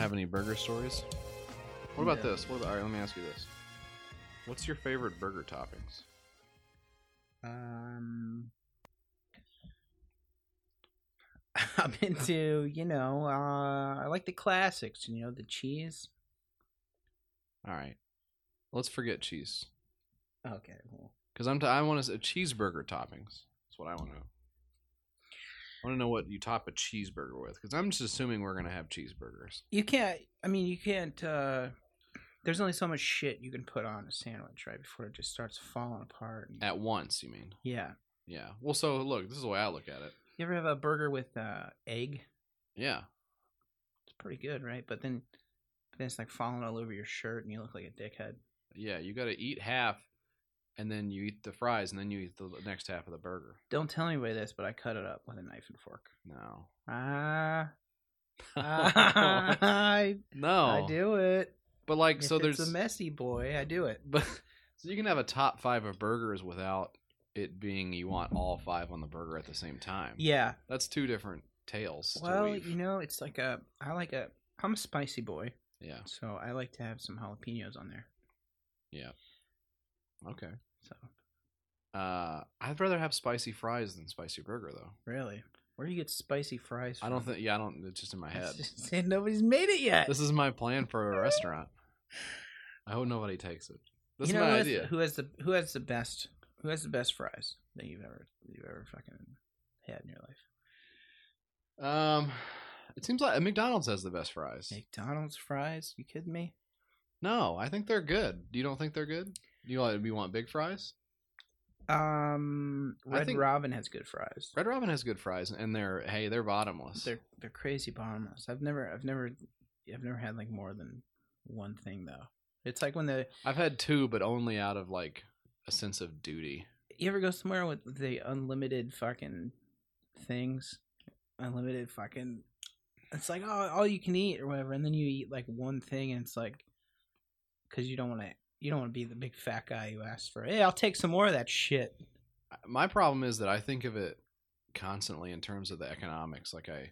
You don't have any burger stories? What about No. this? What about, all right, let me ask you this. What's your favorite burger toppings? Um, I'm into, you know, uh, I like the classics. You know, the cheese. All right. Let's forget cheese. Okay. Well, Because I'm t- I want to cheeseburger toppings. That's what I want to know. I want to know what you top a cheeseburger with. Because I'm just assuming we're gonna have cheeseburgers. you can't. I mean, you can't. uh There's only so much shit you can put on a sandwich, right? Before it just starts falling apart. and- At once, you mean? yeah. Yeah. Well, so look, this is the way I look at it. You ever have a burger with uh egg? Yeah. It's pretty good, right? But then, but then it's like falling all over your shirt, and you look like a dickhead. Yeah. You got to eat half, and then you eat the fries, and then you eat the next half of the burger. Don't tell anybody this, but I cut it up with a knife and fork. No. Ah, I, no. I do it. But like, If so it's there's a messy boy. I do it. But so you can have a top five of burgers without it being you want all five on the burger at the same time. Yeah. That's two different tales. Well, you know, it's like a. I like a. I'm a spicy boy, yeah. so I like to have some jalapenos on there. Okay. So Uh, I'd rather have spicy fries than spicy burger though. really, where do you get spicy fries? I don't think. Yeah, I don't. It's just in my head. Just- nobody's made it yet. this is my plan for a restaurant. I hope nobody takes it. This you is know my who has, idea. who has the who has the best who has the best fries that you've ever you've ever fucking had in your life? Um, it seems like McDonald's has the best fries. McDonald's fries? You kidding me? No, I think they're good. You don't think they're good? You want you want big fries? Um, Red think- Robin has good fries. Red Robin has good fries, and they're hey, they're bottomless. They're they're crazy bottomless. I've never I've never I've never had like more than one thing though. It's like when the I've had two, but only out of like a sense of duty. you ever go somewhere with the unlimited fucking things, unlimited fucking. It's like oh all you can eat or whatever, and then you eat like one thing, and it's like because you don't want to you don't want to be the big fat guy who asks for hey I'll take some more of that shit. My problem is that I think of it constantly in terms of the economics. Like I,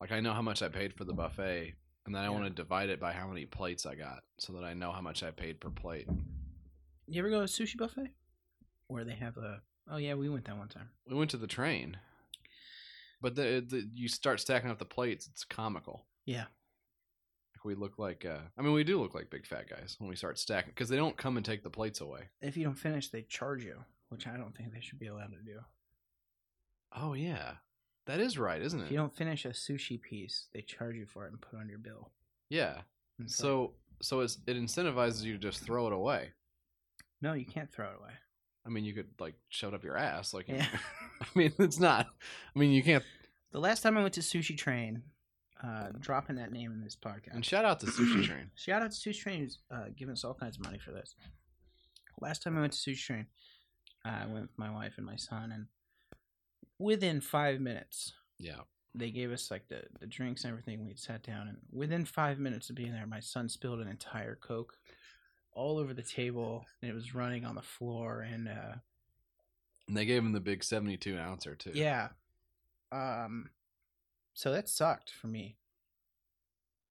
like I know how much I paid for the buffet, and then I Yeah. want to divide it by how many plates I got, so that I know how much I paid per plate. You ever go to a sushi buffet where they have a oh yeah we went that one time. We went to the train, but the, the you start stacking up the plates. It's comical. Yeah. We look like, uh, I mean, we do look like big fat guys when we start stacking because they don't come and take the plates away. If you don't finish, they charge you, which I don't think they should be allowed to do. Oh yeah, that is right, isn't it? If you don't finish a sushi piece, they charge you for it and put it on your bill. Yeah. And So so it's, it incentivizes you to just throw it away. no, you can't throw it away. I mean, you could like shove it up your ass. Like, Yeah. I mean, it's not. I mean, you can't. The last time I went to Sushi Train, uh, dropping that name in this podcast. And shout out to Sushi Train. Shout out to Sushi Train who's uh, giving us all kinds of money for this. Last time I went to Sushi Train, uh, I went with my wife and my son, and within five minutes, Yeah. they gave us like the, the drinks and everything. We sat down, and within five minutes of being there, my son spilled an entire Coke all over the table, and it was running on the floor. And uh, And they gave him the big seventy-two ouncer too. yeah, um, so that sucked for me.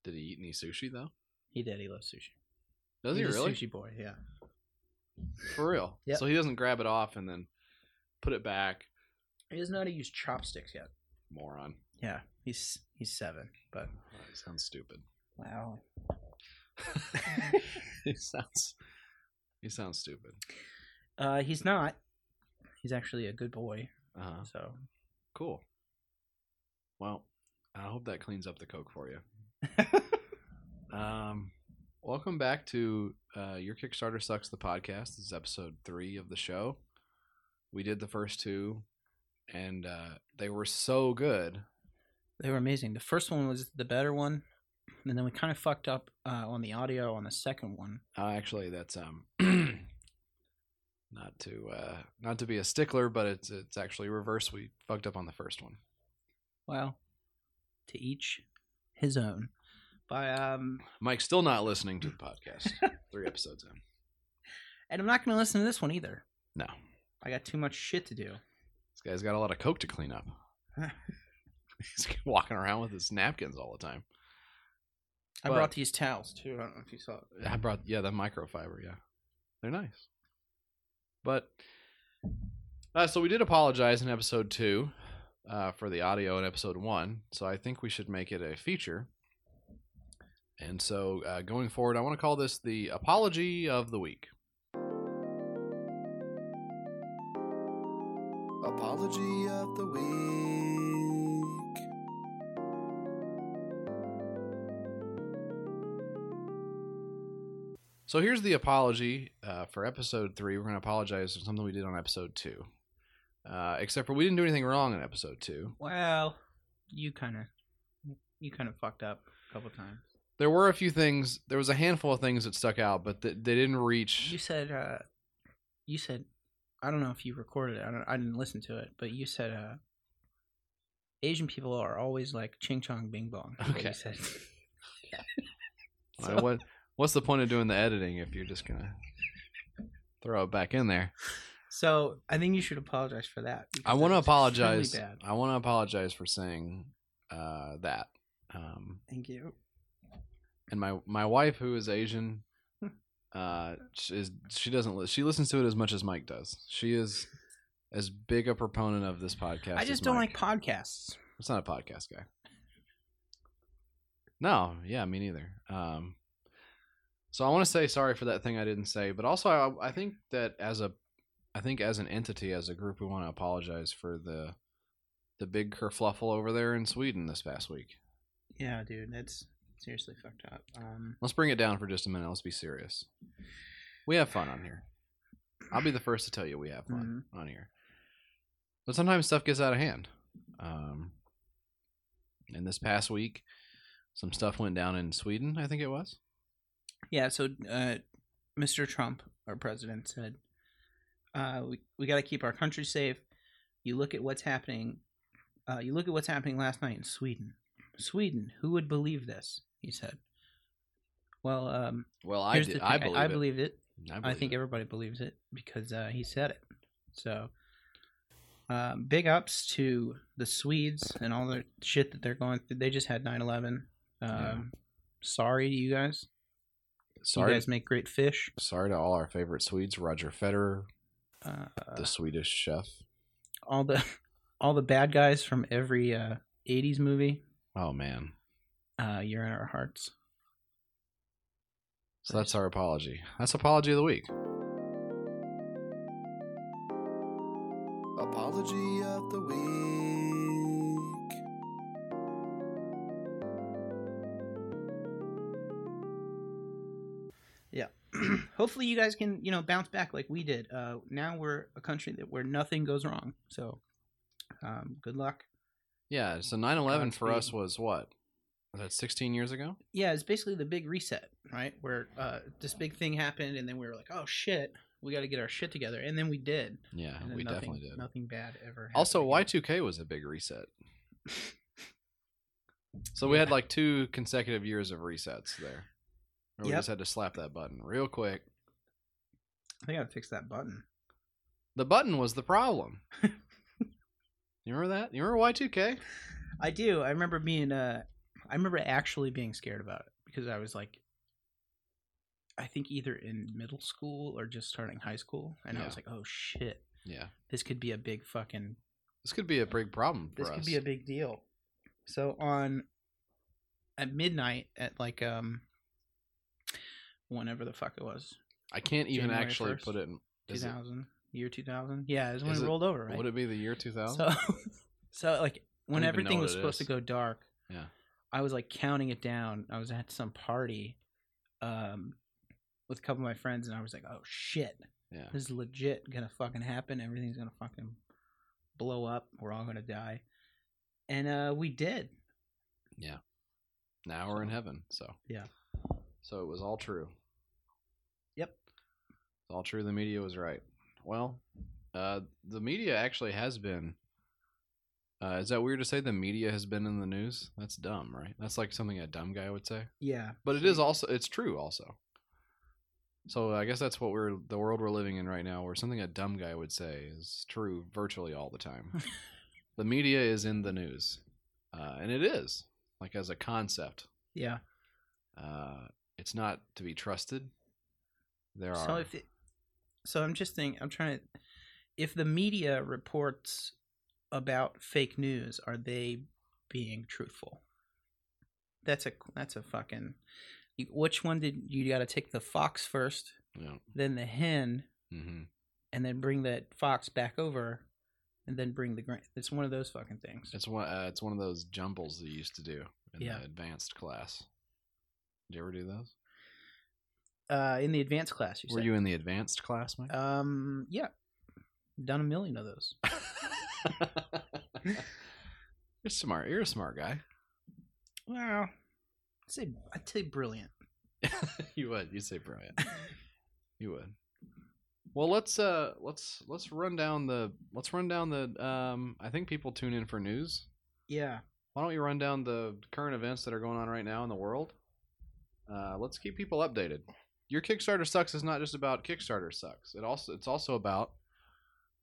Did he eat any sushi though? He did. He loves sushi. Does he He's a really? sushi boy. Yeah. For real? Yep. So he doesn't grab it off and then put it back. He doesn't know how to use chopsticks yet. Moron. Yeah, he's he's seven, but Oh, he sounds stupid. wow. he sounds. He sounds stupid. Uh, he's not. He's actually a good boy. Uh huh. So Cool. Well, I hope that cleans up the coke for you. Um, welcome back to uh, your Kickstarter sucks the podcast. This is episode three of the show. We did the first two, and uh, they were so good. they were amazing. The first one was the better one, and then we kind of fucked up uh, on the audio on the second one. Uh, actually, that's um, not to uh, not to be a stickler, but it's it's actually reverse. We fucked up on the first one. Well, to each his own. By um, Mike's still not listening to the podcast. three episodes in. and I'm not going to listen to this one either. No, I got too much shit to do. this guy's got a lot of coke to clean up. He's walking around with his napkins all the time. I But- brought these towels too. I don't know if you saw it. I brought yeah the microfiber. Yeah, they're nice. But uh, so we did apologize in episode two uh, for the audio in episode one. So I think we should make it a feature. And so uh, going forward, I want to call this the apology of the week. Apology of the week. So here's the apology uh, for episode three. We're going to apologize for something we did on episode two. Uh, except for we didn't do anything wrong in episode two. Well, you kind of, you kind of fucked up a couple times. There were a few things. There was a handful of things that stuck out, but th- they didn't reach. You said, uh, you said, I don't know if you recorded it. I don't. I didn't listen to it, but you said, uh, Asian people are always like ching chong bing bong. Okay. You said. I mean, what what's the point of doing the editing if you're just gonna throw it back in there? So I think you should apologize for that. I want to apologize. I want to apologize for saying uh, that. Um, Thank you. and my my wife, who is Asian, uh, she is she doesn't li- she listens to it as much as Mike does. She is as big a proponent of this podcast. I just don't Mike. like podcasts. It's not a podcast guy. No, yeah, me neither. Um, so I want to say sorry for that thing I didn't say, but also I, I think that as a, I think as an entity, as a group, we want to apologize for the, the big kerfluffle over there in Sweden this past week. Yeah, dude, that's seriously fucked up. Um, Let's bring it down for just a minute. Let's be serious. We have fun on here. I'll be the first to tell you we have fun on here. But sometimes stuff gets out of hand. Um, and this past week, some stuff went down in Sweden, I think it was. Yeah, so uh, Mr. Trump, our president, said, uh, "We we got to keep our country safe. You look at what's happening. Uh, you look at what's happening last night in Sweden. Sweden, who would believe this?" He said. Well, um, Well, I did. I believe I, it. believed it. I, I believe think it. everybody believes it because uh, he said it. So, um, big ups to the Swedes and all the shit that they're going through. They just had 9 11. Um, Yeah. Sorry to you guys. sorry. You guys make great fish. sorry to all our favorite Swedes, Roger Federer, Uh, the Swedish chef. all the all the bad guys from every uh, 80s movie. Oh man. Uh, you're in our hearts. So that's our apology. That's apology of the week. Apology of the week. Hopefully, you guys can you know bounce back like we did. Uh, now we're a country that where nothing goes wrong. So, um, good luck. Yeah. So 9/11 for us was what? Was that 16 years ago? Yeah, it's basically the big reset, right? Where uh, this big thing happened, and then we were like, "Oh shit, we got to get our shit together," and then we did. Yeah, we nothing, definitely did. Nothing bad ever. happened Also, again. Y2K was a big reset. So we had like two consecutive years of resets there. We Yep. just had to slap that button real quick. I think I gotta fix that button. The button was the problem. you remember that? You remember Y2K? I do. I remember being. Uh, I remember actually being scared about it because I was like, I think either in middle school or just starting high school, and I was like, "Oh shit, Yeah. this could be a big fucking This could be a big problem for this us. could be a big deal. So on at midnight at like um whenever the fuck it was, I can't even January actually 1st, put it in. two Is it, year two thousand. Yeah, it's when Is it rolled over, right? Would it be the year 2000? so so like when don't even know everything was supposed to go dark, Yeah. I was like counting it down. I was at some party um with a couple of my friends, and I was like, "Oh shit, yeah. this is legit gonna fucking happen. Everything's gonna fucking blow up. We're all gonna die." And uh we did. Yeah. Now we're in heaven. So Yeah. So it was all true. It's all true. The media was right. Well, uh, the media actually has been. Uh, is that weird to say the media has been in the news? That's dumb, right? That's like something a dumb guy would say. Yeah. But it is also it's true also. So I guess that's what we're the world we're living in right now, where something a dumb guy would say is true virtually all the time. the media is in the news, uh, and it is like as a concept. Yeah. Uh, it's not to be trusted. There So are if it, so, I'm just thinking. I'm trying to. If the media reports about fake news, are they being truthful? That's a that's a fucking. Which one did you got to take the fox first, know, then the hen, mm-hmm. and then bring that fox back over, and then bring the grain? It's one of those fucking things. it's one uh, it's one of those jumbles that you used to do in Yeah. the advanced class. Did you ever do those? Uh, in the advanced class, you Were said. you in the advanced class, Mike? Um, yeah, done a million of those. You're smart. You're a smart guy. Well, I'd say I'd say brilliant. you would. You'd say brilliant. you would. Well, let's uh let's let's run down the let's run down the um I think people tune in for news. Yeah. Why don't we run down the current events that are going on right now in the world? Uh, let's keep people updated. Your Kickstarter sucks is not just about Kickstarter sucks. It also it's also about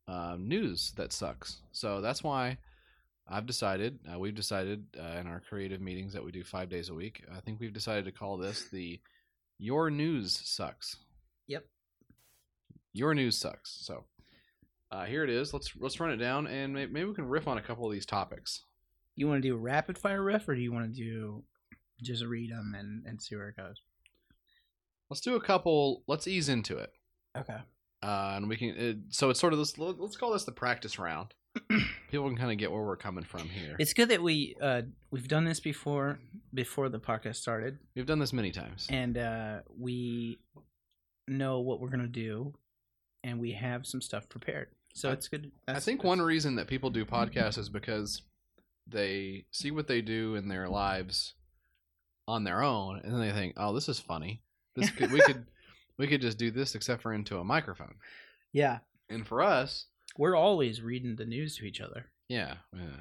uh, news that sucks. So that's why I've decided uh, we've decided uh, in our creative meetings that we do five days a week. I think we've decided to call this the Your News Sucks. Yep. Your news sucks. So uh, here it is. Let's let's run it down and may- maybe we can riff on a couple of these topics. You want to do a rapid fire riff, or do you want to do just read them and, and see where it goes? Let's do a couple. Let's ease into it, Okay. uh, and we can. It, so it's sort of this. Let's call this the practice round. People can kind of get where we're coming from here. It's good that we uh we've done this before before the podcast started, We've done this many times. and uh we know what we're gonna do, and we have some stuff prepared. So I- it's good. I That's- think that's- one reason that people do podcasts is because they see what they do in their lives on their own, and then they think, "Oh, this is funny. This could we could we could just do this, except for into a microphone." Yeah, And for us, we're always reading the news to each other. Yeah.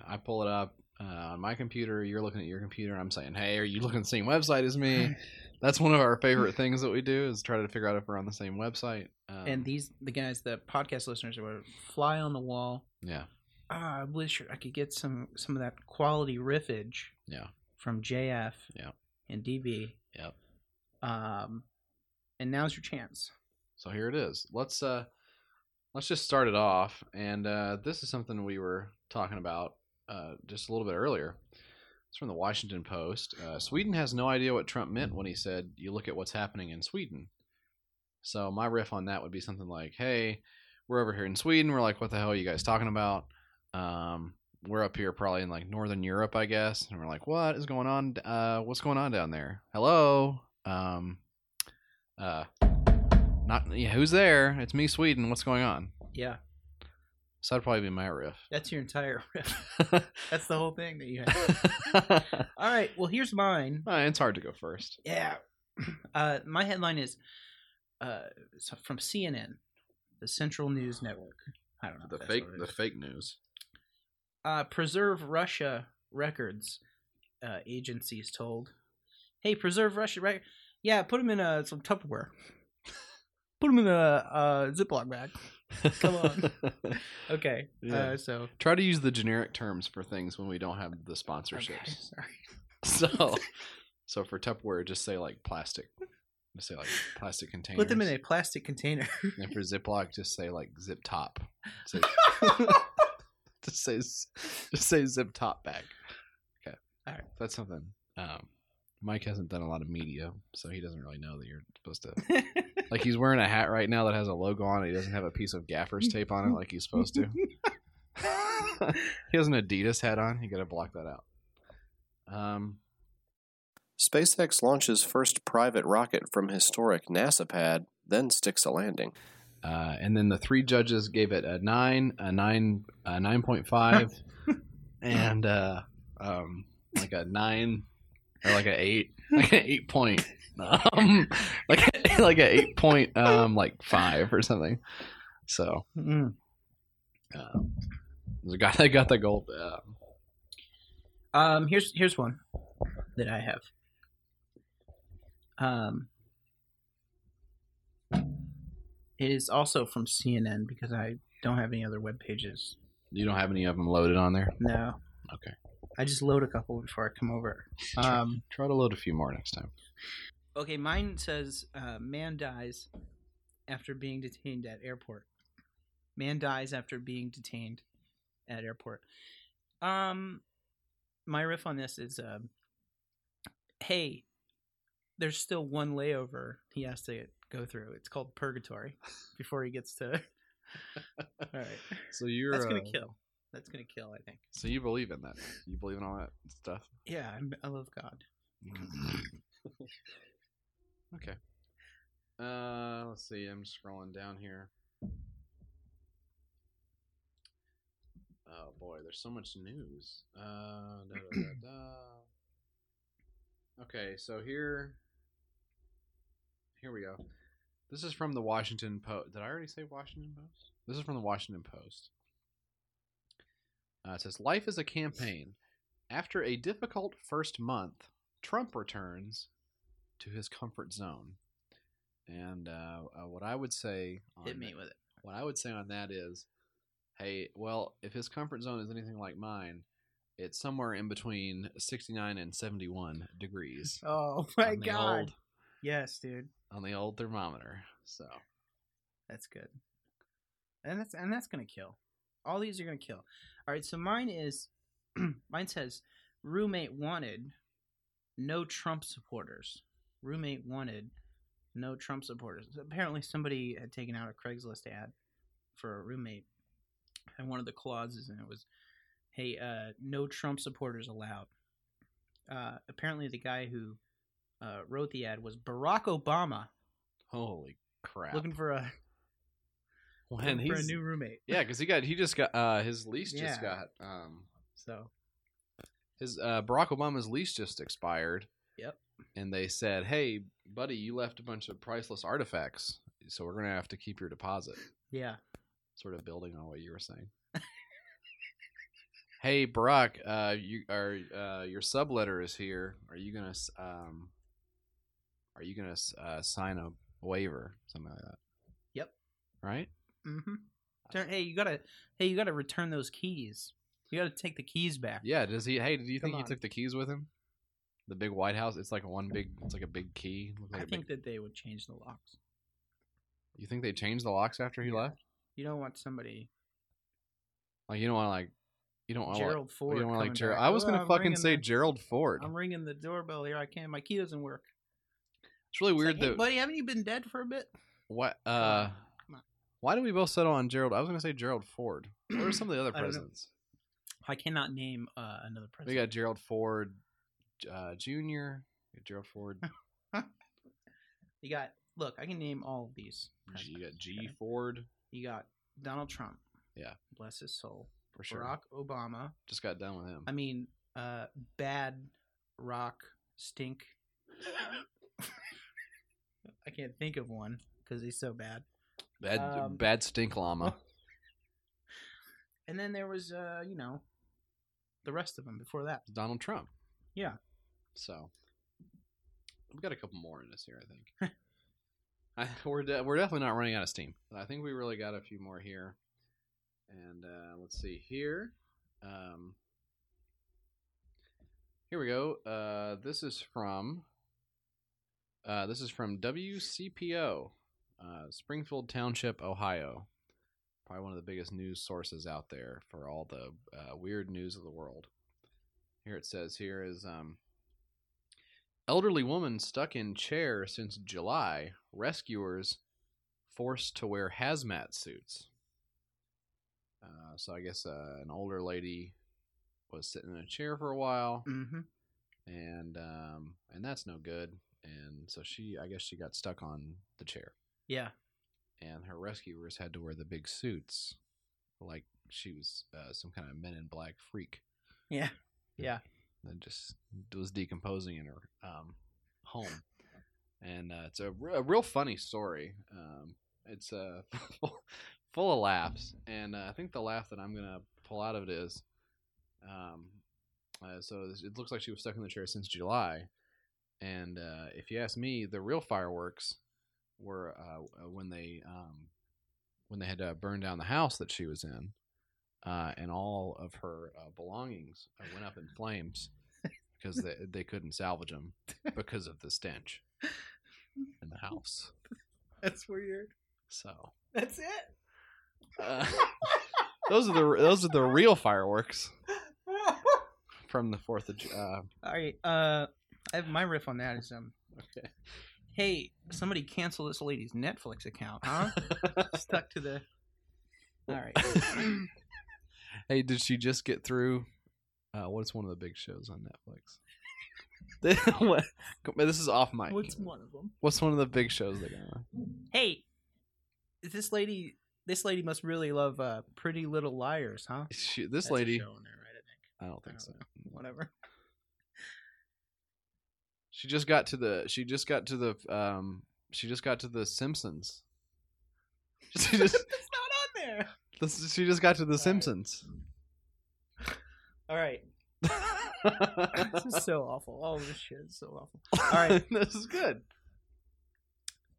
I pull it up uh, on my computer. You're looking at your computer. I'm saying, "Hey, are you looking at the same website as me?" That's one of our favorite things that we do is try to figure out if we're on the same website. Um, and these the guys, the podcast listeners, are fly on the wall. yeah, Ah, I wish I could get some some of that quality riffage. Yeah. From JF. Yeah. And DB. Yep. Um, and now's your chance. so here it is. Let's uh, let's just start it off. And uh, this is something we were talking about uh, just a little bit earlier. It's from the Washington Post. Uh, Sweden has no idea what Trump meant when he said, "You look at what's happening in Sweden." So my riff on that would be something like, "Hey, we're over here in Sweden. We're like, what the hell are you guys talking about? Um, we're up here probably in like Northern Europe, I guess, and we're like, what is going on? Uh, what's going on down there? Hello, um, uh, not yeah, who's there? It's me, Sweden. What's going on? Yeah. So that'd probably be my riff. That's your entire riff. That's the whole thing that you have. All right. Well, here's mine. Uh, it's hard to go first. Yeah. Uh, my headline is uh, from CNN, the Central News Network. I don't know. The fake, the fake news. uh, preserve Russia records uh, agencies told. Hey, preserve Russia right? Yeah, put them in a some Tupperware. Put them in a, uh Ziploc bag. Come on. Okay. Yeah. Uh, so Try to use the generic terms for things when we don't have the sponsorships. okay, sorry. So, so for Tupperware, just say like plastic. Just say like plastic containers. Put them in a plastic container. And for Ziploc, just say like zip top. Say, just say just say zip top bag. Okay. All right. That's something. Um, Mike hasn't done a lot of media, so he doesn't really know that you're supposed to. Like he's wearing a hat right now that has a logo on it. He doesn't have a piece of gaffer's tape on it like he's supposed to. he has an Adidas hat on. You got to block that out. Um, SpaceX launches first private rocket from historic NASA pad, then sticks a landing. uh, and then the three judges gave it a nine, a nine, a nine point five, and uh, um, like a nine or like an eight, like an eight point, um, like like an eight point, um, like five or something. So Mm. um, the guy that got the gold. Uh, Um, here's here's one that I have. Um, it is also from CNN because I don't have any other web pages. you don't have any of them loaded on there. No. Okay. I just load a couple before I come over. Um, Try to load a few more next time. okay, mine says uh, man dies after being detained at airport. Man dies after being detained at airport. Um, my riff on this is, uh, hey, there's still one layover he has to go through. It's called purgatory before he gets to. All right, So you're that's gonna uh, kill. That's gonna kill. I think. So you believe in that? You believe in all that stuff? Yeah, I'm, I love God. okay. Uh, let's see. I'm scrolling down here. Oh boy, there's so much news. Uh, da, da, da, da. Okay, so here, here we go. This is from the Washington Post. Did I already say Washington Post? This is from the Washington Post. Uh, it says, "Life is a campaign. After a difficult first month, Trump returns to his comfort zone." And uh, uh, what I would say, on Hit me with it. what I would say on that is, hey, well, if his comfort zone is anything like mine, it's somewhere in between 69 and 71 degrees Oh my God! old Yes, dude. on the old thermometer. So That's good. And that's and that's gonna kill. All these are gonna kill. All right, so mine is mine says roommate wanted, no Trump supporters. Roommate wanted, no Trump supporters. Apparently, somebody had taken out a Craigslist ad for a roommate, and one of the clauses in it was, "Hey, uh, no Trump supporters allowed." Uh, apparently, the guy who uh, wrote the ad was Barack Obama, holy crap! looking for a when for a new roommate. yeah, because he got he just got uh his lease just Yeah. got um So his uh Barack Obama's lease just expired. Yep. And they said, "Hey, buddy, you left a bunch of priceless artifacts, so we're gonna have to keep your deposit." yeah, Sort of building on what you were saying. hey, Barack, uh, you are uh, your subletter is here. Are you gonna s- um, are you gonna s- uh, sign a waiver, something like that? Yep. Right. Mm-hmm. Turn, hey, you gotta, hey, you gotta return those keys. You gotta take the keys back. Yeah. Does he? Hey, do you think Come he took the keys with him? The big White House. It's like a one big. It's like a big key. Like I big- think that they would change the locks. You think they changed the locks after he Yeah. left? You don't want somebody Like you don't want like. You don't want. Gerald You Ford. don't want like Gerald. I was "Oh, gonna I'm fucking say the- Gerald Ford. I'm ringing the doorbell here. I can't. My key doesn't work. It's really It's weird like, hey, that buddy, haven't you been dead for a bit? what uh. Why did we both settle on Gerald? I was gonna say Gerald Ford. What are some of the other I presidents? I cannot name uh, another president. We got Gerald Ford uh, Jr. We got Gerald Ford. You got. Look, I can name all of these. G, you got G okay? Ford You got Donald Trump. Yeah. Bless his soul. for sure. Barack Obama. Just got done with him. I mean, uh, bad rock stink. I can't think of one because he's so bad. Bad um, bad stink llama. And then there was, uh, you know, the rest of them before that. Donald Trump. Yeah. So we've got a couple more in this here. I think. I, we're de- we're definitely not running out of steam. I think we really got a few more here. And uh, let's see here. Um, here we go. Uh, this is from. Uh, this is from WCPO, uh, Springfield Township, Ohio. Probably one of the biggest news sources out there for all the uh, weird news of the world. Here it says here is um, elderly woman stuck in chair since July. Rescuers forced to wear hazmat suits. Uh, so I guess uh, an older lady was sitting in a chair for a while, Mm-hmm. and um, and that's no good. And so she, I guess she got stuck on the chair, Yeah. and her rescuers had to wear the big suits, like she was uh, some kind of Men in Black freak Yeah. Yeah. that just was decomposing in her um, home. And uh, it's a, re- a real funny story. Um, it's uh, full of laughs, and uh, I think the laugh that I'm gonna pull out of it is, um, uh, so this- it looks like she was stuck in the chair since July, and uh, if you ask me, the real fireworks were uh, uh, when they um, when they had to burn down the house that she was in. uh, and all of her uh, belongings uh, went up in flames because they they couldn't salvage them because of the stench in the house. That's weird. So That's it. uh, those are the those are the real fireworks from the Fourth of Ju- uh, All right. Uh, I have my riff on that is um. Okay. Hey, somebody cancel this lady's Netflix account, huh? Stuck to the. All right. Hey, did she just get through? Uh, what's one of the big shows on Netflix? This is off mic. What's one of them? What's one of the big shows they got on? Hey, this lady. This lady must really love uh, Pretty Little Liars, huh? She, this That's lady, there, right? I think. I don't I think don't so. know. Whatever. She just got to the. She just got to the. Um. She just got to the Simpsons. She just. it's not on there. this- she just got to the right. Simpsons. All right. this is so awful. All this shit is so awful. All right. this is good.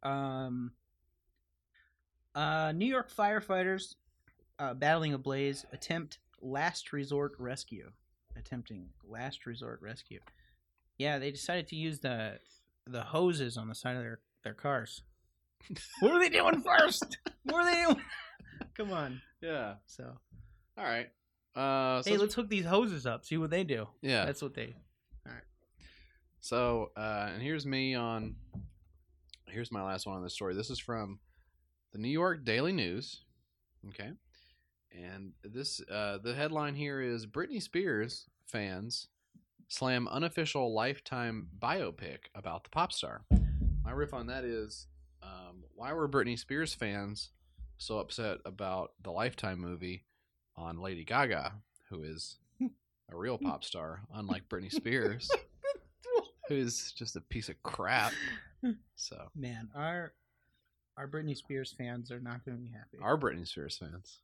Um. Uh, New York firefighters uh, battling a blaze attempt last resort rescue. Attempting last resort rescue. Yeah, they decided to use the the hoses on the side of their their cars. what are they doing first? What are they doing? Come on. Yeah. So All right. Uh. So hey, let's hook these hoses up. See what they do. yeah. That's what they. All right. So, uh, and here's me on. Here's my last one on this story. This is from the New York Daily News. Okay, and this uh, the headline here is Britney Spears fans slam unofficial Lifetime biopic about the pop star. My riff on that is um, why were Britney Spears fans so upset about the Lifetime movie on Lady Gaga, who is a real pop star, unlike Britney Spears who's just a piece of crap. So, Man, our our Britney Spears fans are not going to be happy. our Britney Spears fans.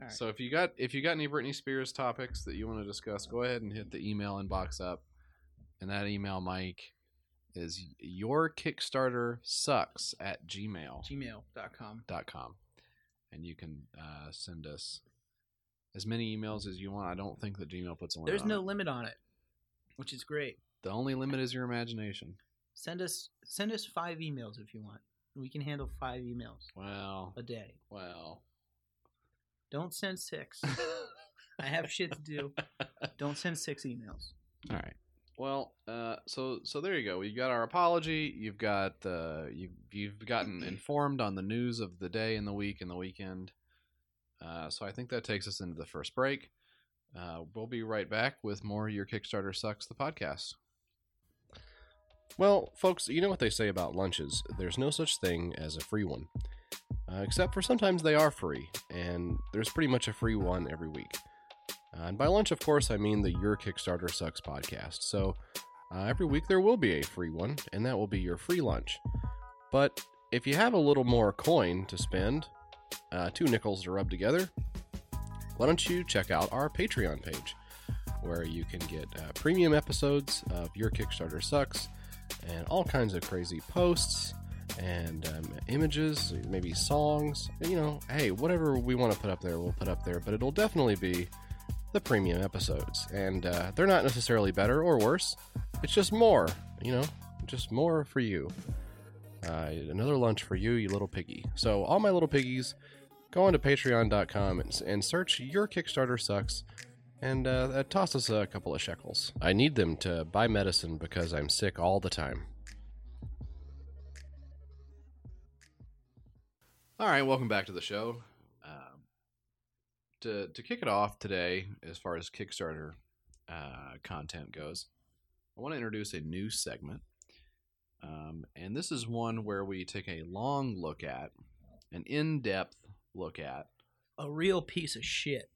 Right. So, if you got if you got any Britney Spears topics that you want to discuss, go ahead and hit the email inbox up, and that email, Mike, is your Kickstarter sucks at gmail Gmail.com. dot com, and you can uh, send us as many emails as you want. I don't think that Gmail puts a limit. There's no it. limit on it, which is great. The only limit is your imagination. Send us send us five emails if you want. We can handle five emails Well, a day. well. Don't send six. I have shit to do. Don't send six emails. All right. Well, uh, so so there you go. You got our apology. You've got the you you've gotten informed on the news of the day and the week and the weekend. Uh, so I think that takes us into the first break. Uh, we'll be right back with more Your Kickstarter Sucks, the podcast. Well, folks, you know what they say about lunches. There's no such thing as a free one. Uh, except for sometimes they are free, and there's pretty much a free one every week. Uh, and by lunch, of course, I mean the Your Kickstarter Sucks podcast. So uh, every week there will be a free one, and that will be your free lunch. But if you have a little more coin to spend, uh, two nickels to rub together, why don't you check out our Patreon page, where you can get uh, premium episodes of Your Kickstarter Sucks and all kinds of crazy posts and um, images, maybe songs. You know, hey, whatever we want to put up there, we'll put up there, but it'll definitely be the premium episodes. And uh, they're not necessarily better or worse, it's just more, you know, just more for you. Uh, another lunch for you, you little piggy. So, all my little piggies, go on to patreon.com and, and search Your Kickstarter Sucks and uh, toss us a couple of shekels. I need them to buy medicine because I'm sick all the time. All right, welcome back to the show. Um, to to kick it off today, as far as Kickstarter uh, content goes, I want to introduce a new segment, um, and this is one where we take a long look at, an in depth look at A real piece of shit.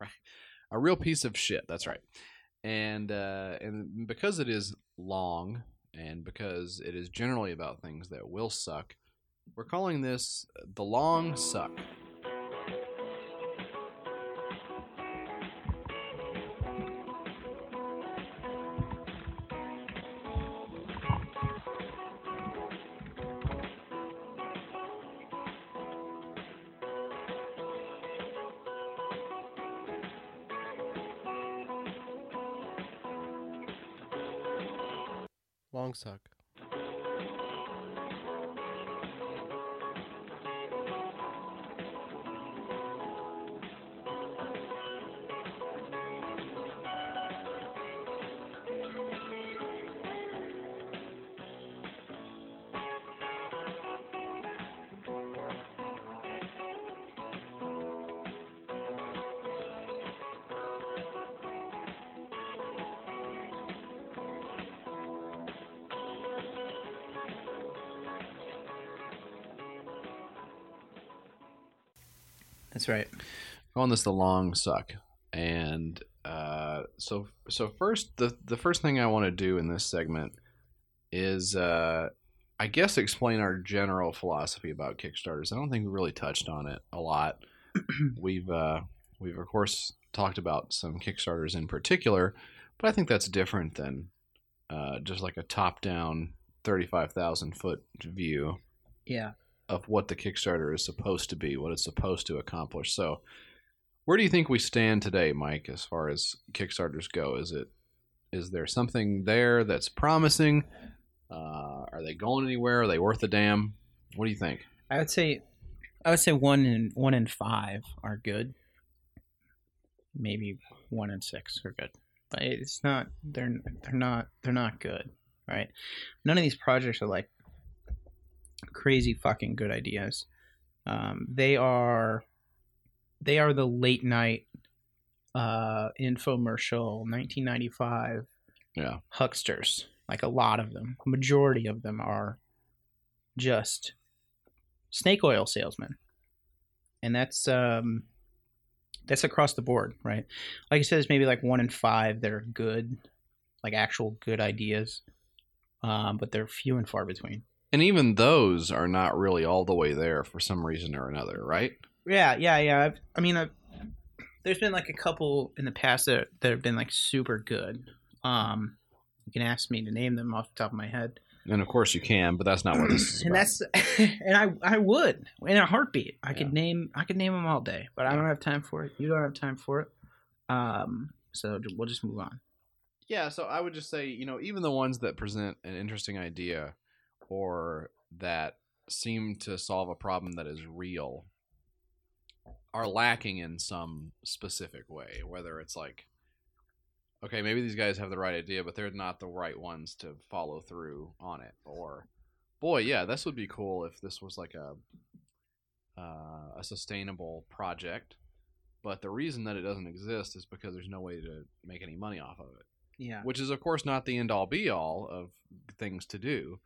Right, a real piece of shit. That's right. And uh, and because it is long, and because it is generally about things that will suck, we're calling this The Long Suck. Long Suck That's right. calling this the long suck and uh, so so first the the first thing i want to do in this segment is uh, i guess explain our general philosophy about kickstarters i don't think we really touched on it a lot we've uh, we've of course talked about some kickstarters in particular but i think that's different than uh, just like a top down 35000 foot view Yeah. Of what the Kickstarter is supposed to be, what it's supposed to accomplish. So, where do you think we stand today, Mike, as far as Kickstarters go? Is it is there something there that's promising? Uh, are they going anywhere? Are they worth a damn? What do you think? I would say, I would say one in one in five are good. Maybe one in six are good, but it's not. They're they're not they're not good, right? None of these projects are like crazy fucking good ideas. Um, they are they are the late night uh, infomercial 1995 Yeah. hucksters. Like a lot of them, majority of them are just snake oil salesmen, and that's um, that's across the board, right? Like I said, it's maybe like one in five that are good, like actual good ideas, um, but they're few and far between. And even those are not really all the way there for some reason or another, right? Yeah, yeah, yeah. I've, I mean, I've, there's been like a couple in the past that that have been like super good. Um, you can ask me to name them off the top of my head, And of course you can, but that's not what this is. and about. that's and I I would in a heartbeat. I could name I could name them all day, but I don't have time for it. You don't have time for it. Um, so we'll just move on. Yeah, so I would just say, you know, even the ones that present an interesting idea or that seem to solve a problem that is real are lacking in some specific way, whether it's like okay, maybe these guys have the right idea, but they're not the right ones to follow through on it or boy, yeah, this would be cool if this was like a uh, a sustainable project, but the reason that it doesn't exist is because there's no way to make any money off of it Yeah. which is of course not the end all be all of things to do,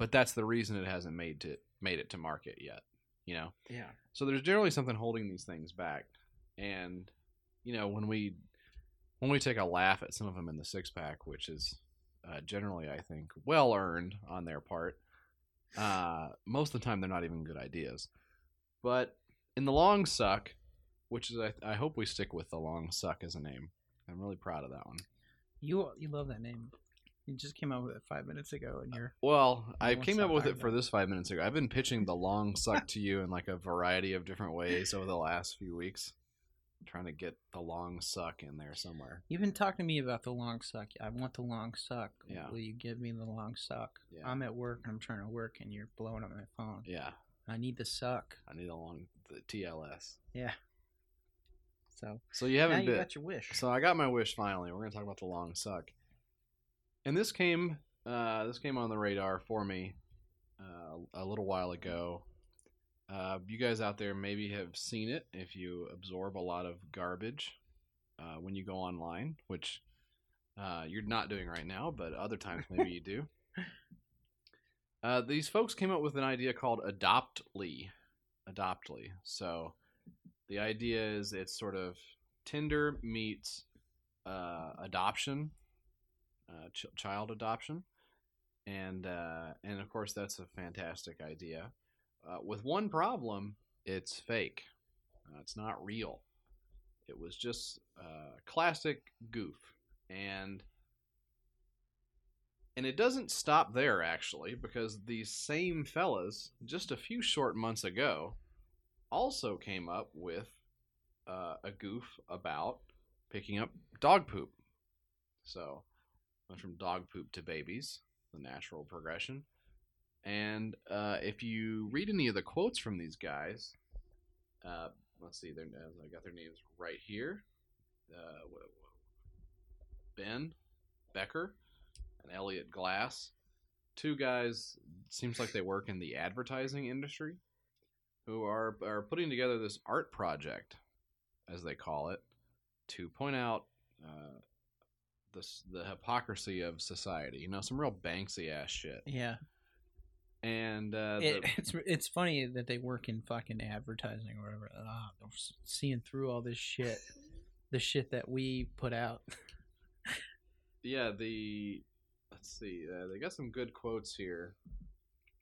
but that's the reason it hasn't made to made it to market yet. You know, Yeah. so there's generally something holding these things back, and you know when we when we take a laugh at some of them in the six pack, which is uh, generally I think well earned on their part. Uh, most of the time they're not even good ideas, but in the long suck, which is I, I hope we stick with the long suck as a name. I'm really proud of that one. You you love that name. You just came up with it five minutes ago, and you're Well, I came up with it for this five minutes ago. I've been pitching the long suck to you in like a variety of different ways over the last few weeks, trying to get the long suck in there somewhere. You've been talking to me about the long suck. I want the long suck. Yeah. Will you give me the long suck? Yeah. I'm at work and I'm trying to work and you're blowing up my phone. Yeah, I need the suck. I need a long the TLS. Yeah. So So you haven't you been. got your wish. So I got my wish finally. We're gonna talk about the long suck, and this came uh, this came on the radar for me uh, a little while ago. Uh, you guys out there maybe have seen it if you absorb a lot of garbage uh, when you go online, which uh, you're not doing right now, but other times maybe you do. Uh, these folks came up with an idea called Adoptly. Adoptly. So the idea is it's sort of Tinder meets uh, adoption, ch- child adoption, and uh, and of course that's a fantastic idea. Uh, with one problem, it's fake. Uh, it's not real. It was just uh, classic goof, and and it doesn't stop there actually, because these same fellas just a few short months ago also came up with uh, a goof about picking up dog poop. So, went from dog poop to babies. the natural progression. And uh, if you read any of the quotes from these guys, uh, let's see, their, I got their names right here. Uh, Ben Becker and Elliot Glass, two guys. Seems like they work in the advertising industry, who are are putting together this art project, as they call it, to point out uh, the the hypocrisy of society. You know, some real Banksy ass shit. Yeah, And uh, it, the, it's it's funny that they work in fucking advertising or whatever. Ah, they're seeing through all this shit, the shit that we put out. yeah, the let's see, uh, they got some good quotes here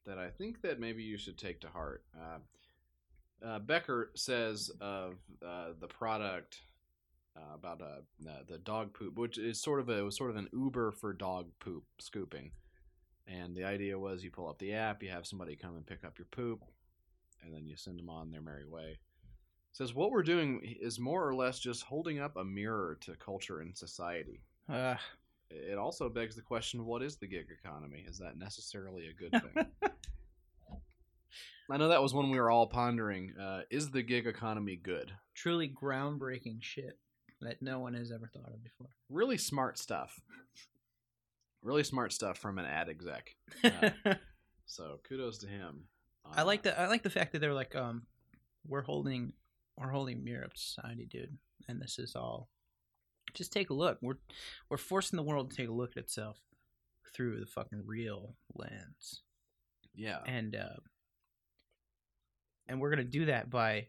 that I think that maybe you should take to heart. Uh, uh, Becker says of uh, the product uh, about uh, uh, the dog poop, which is sort of a it was sort of an Uber for dog poop scooping, and the idea was you pull up the app, you have somebody come and pick up your poop, and then you send them on their merry way. It Says what we're doing is more or less just holding up a mirror to culture and society. Uh, It also begs the question: What is the gig economy? Is that necessarily a good thing? I know that was one we were all pondering. Uh, is the gig economy good? truly groundbreaking shit that no one has ever thought of before. Really smart stuff. Really smart stuff from an ad exec. Uh, So kudos to him. I like the I like the fact that they're like, um, we're holding we're holding mirror up to society, dude, and this is all. Just take a look. We're we're forcing the world to take a look at itself through the fucking real lens, Yeah. and uh, and we're gonna do that by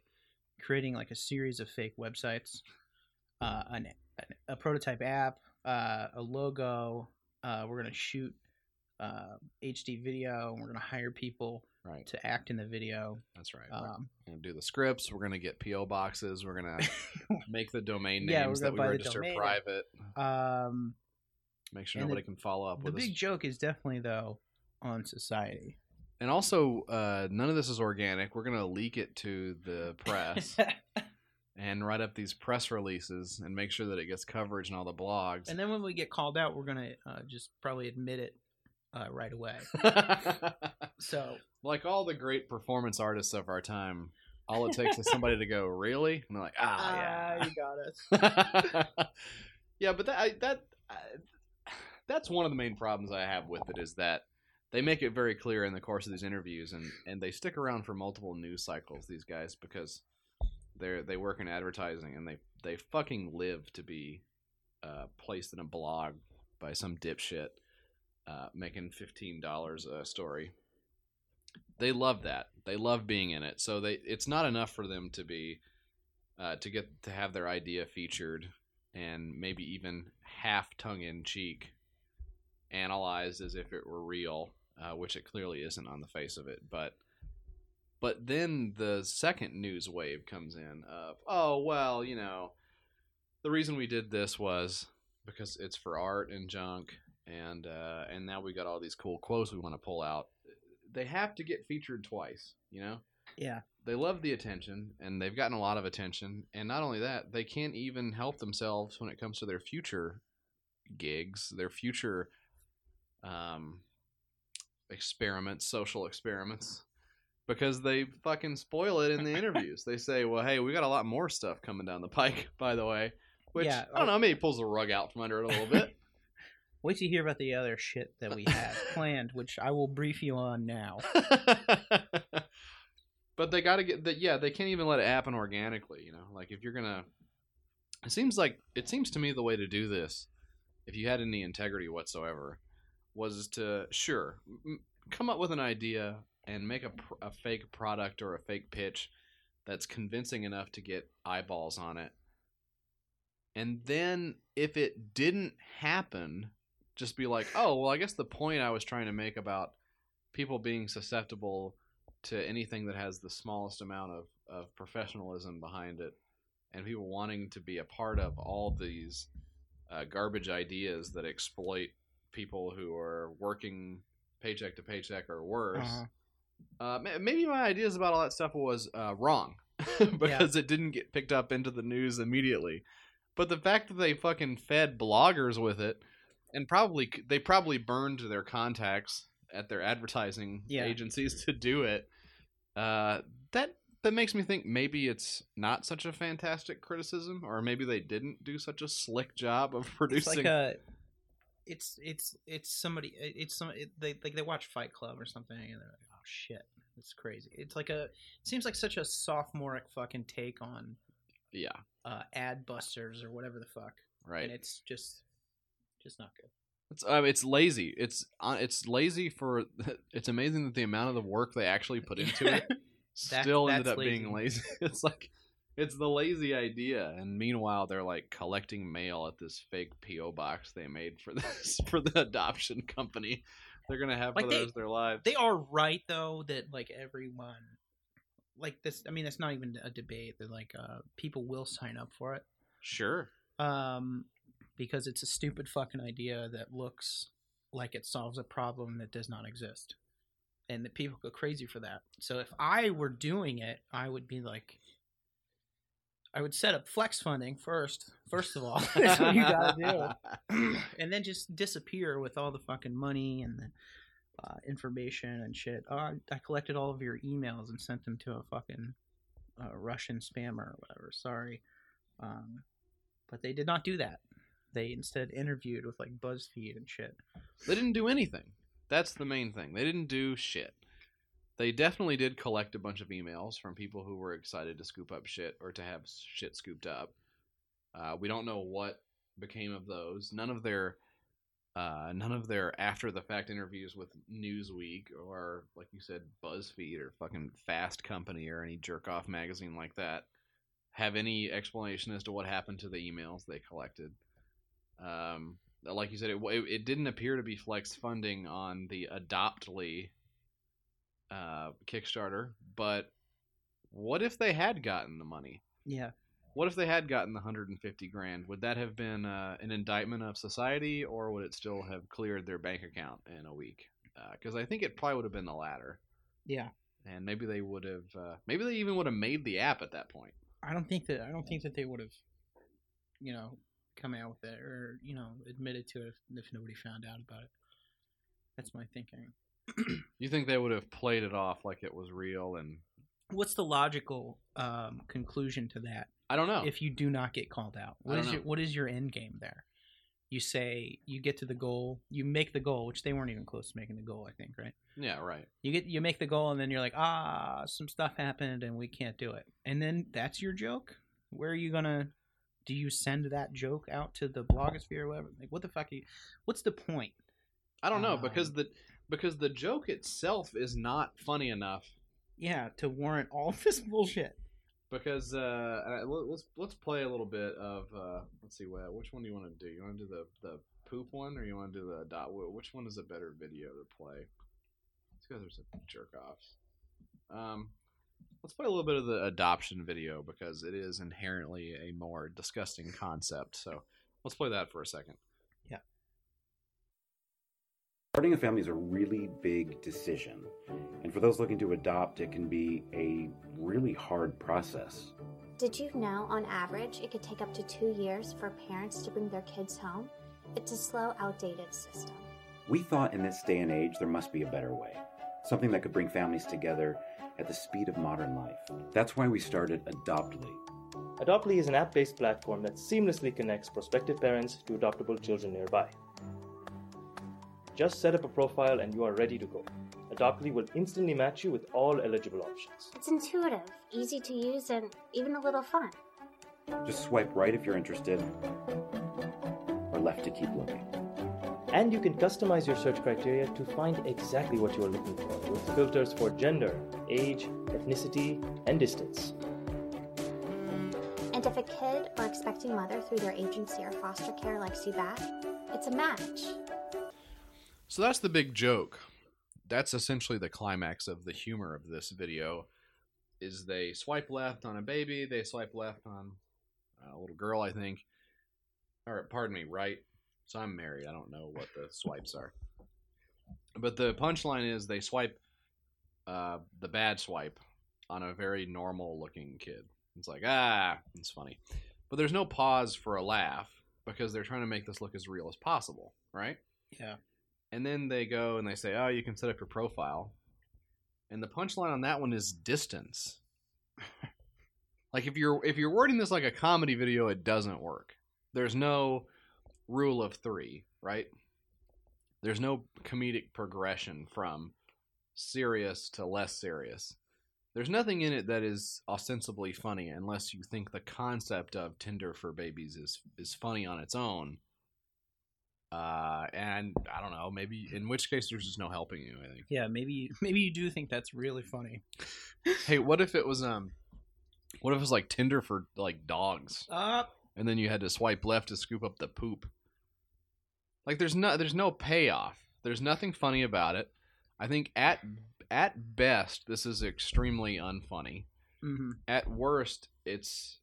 creating like a series of fake websites, uh, an, a prototype app, uh, a logo. Uh, we're gonna shoot uh, HD video, and we're gonna hire people Right. to act in the video. That's right. Um, we're gonna do the scripts. We're gonna get PO boxes. We're gonna make the domain names Yeah, we're that we register private. um, Make sure And the- nobody can follow up the with us. big joke is definitely though on society. And also, uh, none of this is organic. We're gonna leak it to the press and write up these press releases and make sure that it gets coverage in all the blogs. and then when we get called out, we're gonna uh, just probably admit it uh, right away. So like all the great performance artists of our time, all it takes is somebody to go, "Really?" And they're like, "Ah, yeah." you got us. yeah, but that I, that I, that's one of the main problems I have with it is that they make it very clear in the course of these interviews, and and they stick around for multiple news cycles. These guys because they're they work in advertising and they they fucking live to be uh, placed in a blog by some dipshit uh, making fifteen dollars a story. They love that. They love being in it. So they it's not enough for them to be uh, to get to have their idea featured and maybe even half tongue in cheek analyzed as if it were real, uh, which it clearly isn't on the face of it. But but then the second news wave comes in of oh well you know the reason we did this was because it's for art and junk and uh, and now we got all these cool quotes we want to pull out. They have to get featured twice, you know Yeah. they love the attention and they've gotten a lot of attention and not only that they can't even help themselves when it comes to their future gigs their future um experiments social experiments because they fucking spoil it in the interviews they say well hey we got a lot more stuff coming down the pike by the way which Yeah, i don't know maybe pulls the rug out from under it a little bit Wait till you hear about the other shit that we have planned, which I will brief you on now. but they got to get that. Yeah, they can't even let it happen organically. You know, like if you're gonna, it seems like it seems to me the way to do this, if you had any integrity whatsoever, was to sure m- come up with an idea and make a a fake product or a fake pitch that's convincing enough to get eyeballs on it. And then if it didn't happen, just be like, "Oh, well, I guess the point I was trying to make about people being susceptible to anything that has the smallest amount of, of professionalism behind it and people wanting to be a part of all these uh, garbage ideas that exploit people who are working paycheck to paycheck or worse Uh-huh. Uh, maybe my ideas about all that stuff was uh, wrong because it didn't get picked up into the news immediately. But the fact that they fucking fed bloggers with it and probably they probably burned their contacts at their advertising Yeah. agencies to do it. Uh, that that makes me think maybe it's not such a fantastic criticism, or maybe they didn't do such a slick job of It's producing. like a. It's it's it's somebody it's some it, they like they watch Fight Club or something and they're like shit it's crazy it's like a it seems like such a sophomoric fucking take on yeah, uh Adbusters or whatever the fuck right. and it's just just not good It's uh, it's lazy. It's uh, it's lazy for. It's amazing that the amount of the work they actually put into it That- still ended up being lazy. It's like it's the lazy idea, and meanwhile they're like collecting mail at this fake PO box they made for this for the adoption company. They're gonna have Like for the they- rest of their lives. they are right though that like everyone like this i mean it's not even a debate that like uh people will sign up for it sure. um because it's a stupid fucking idea that looks like it solves a problem that does not exist and that people go crazy for that so if i were doing it i would be like i would set up flex funding first first of all that's what you gotta do and then just disappear with all the fucking money and the uh, information and shit. Oh, I, I collected all of your emails and sent them to a fucking uh, Russian spammer or whatever. Sorry, um, but they did not do that. They instead interviewed with like BuzzFeed and shit. They didn't do anything. That's the main thing. They didn't do shit. They definitely did collect a bunch of emails from people who were excited to scoop up shit or to have shit scooped up. Uh, we don't know what became of those. None of their uh, none of their after the fact interviews with Newsweek or like you said BuzzFeed or fucking Fast Company or any jerk off magazine like that have any explanation as to what happened to the emails they collected. Um, like you said, it, it, it didn't appear to be flex funding on the Adoptly uh, Kickstarter, but what if they had gotten the money? Yeah, What if they had gotten the 150 grand? Would that have been uh, an indictment of society, or would it still have cleared their bank account in a week? Because I think it probably would have been the latter, yeah. and maybe they would have, uh, maybe they even would have made the app at that point. I don't think that I don't think that they would have, you know, come out with it or you know admitted to it if, if nobody found out about it. That's my thinking. You think they would have played it off like it was real? And What's the logical um, conclusion to that? I don't know. if you do not get called out? What your what is your end game there? You say you get to the goal, you make the goal, which they weren't even close to making the goal, I think, right? yeah, right. You get you make the goal and then you're like, ah, some stuff happened and we can't do it. And then that's your joke? Where are you gonna do you send that joke out to the blogosphere or whatever? Like what the fuck are you what's the point? I don't know Um, because the because the joke itself is not funny enough. Yeah, to warrant all this bullshit. Because uh, let- let's let's play a little bit of uh, let's see what which one do you want to do? You want to do the the poop one or you want to do the dot? Which one is a better video to play? These guys are some jerk offs. Um, let's play a little bit of the adoption video because it is inherently a more disgusting concept. So let's play that for a second. Starting a family is a really big decision. And for those looking to adopt, it can be a really hard process. Did you know, on average, it could take up to two years for parents to bring their kids home? It's a slow, outdated system. We thought in this day and age there must be a better way. Something that could bring families together at the speed of modern life. That's why we started Adoptly. Adoptly is an app based platform that seamlessly connects prospective parents to adoptable children nearby. Just set up a profile and you are ready to go. Adoptly will instantly match you with all eligible options. It's intuitive, easy to use, and even a little fun. Just swipe right if you're interested, or left to keep looking. And you can customize your search criteria to find exactly what you are looking for with filters for gender, age, ethnicity, and distance. And if a kid or expecting mother through their agency or foster care likes you back, it's a match. So that's the big joke. That's essentially the climax of the humor of this video. Is they swipe left on a baby, they swipe left on a little girl, I think. Or pardon me, right? So I'm married. I don't know what the swipes are. But the punchline is they swipe uh, the bad swipe on a very normal looking kid. It's like, ah, it's funny. But there's no pause for a laugh because they're trying to make this look as real as possible. right? Yeah. And then they go and they say, "Oh, you can set up your profile." And the punchline on that one is distance. like if you're if you're wording this like a comedy video, it doesn't work. There's no rule of 3, right? There's no comedic progression from serious to less serious. There's nothing in it that is ostensibly funny unless you think the concept of Tinder for babies is is funny on its own. Uh, and I don't know, maybe in which case there's just no helping you. I think. Yeah, maybe maybe you do think that's really funny. Hey, what if it was um, what if it was like Tinder for like dogs, Uh, and then you had to swipe left to scoop up the poop? Like there's no there's no payoff. There's nothing funny about it. I think at at best this is extremely unfunny. mhm. At worst, it's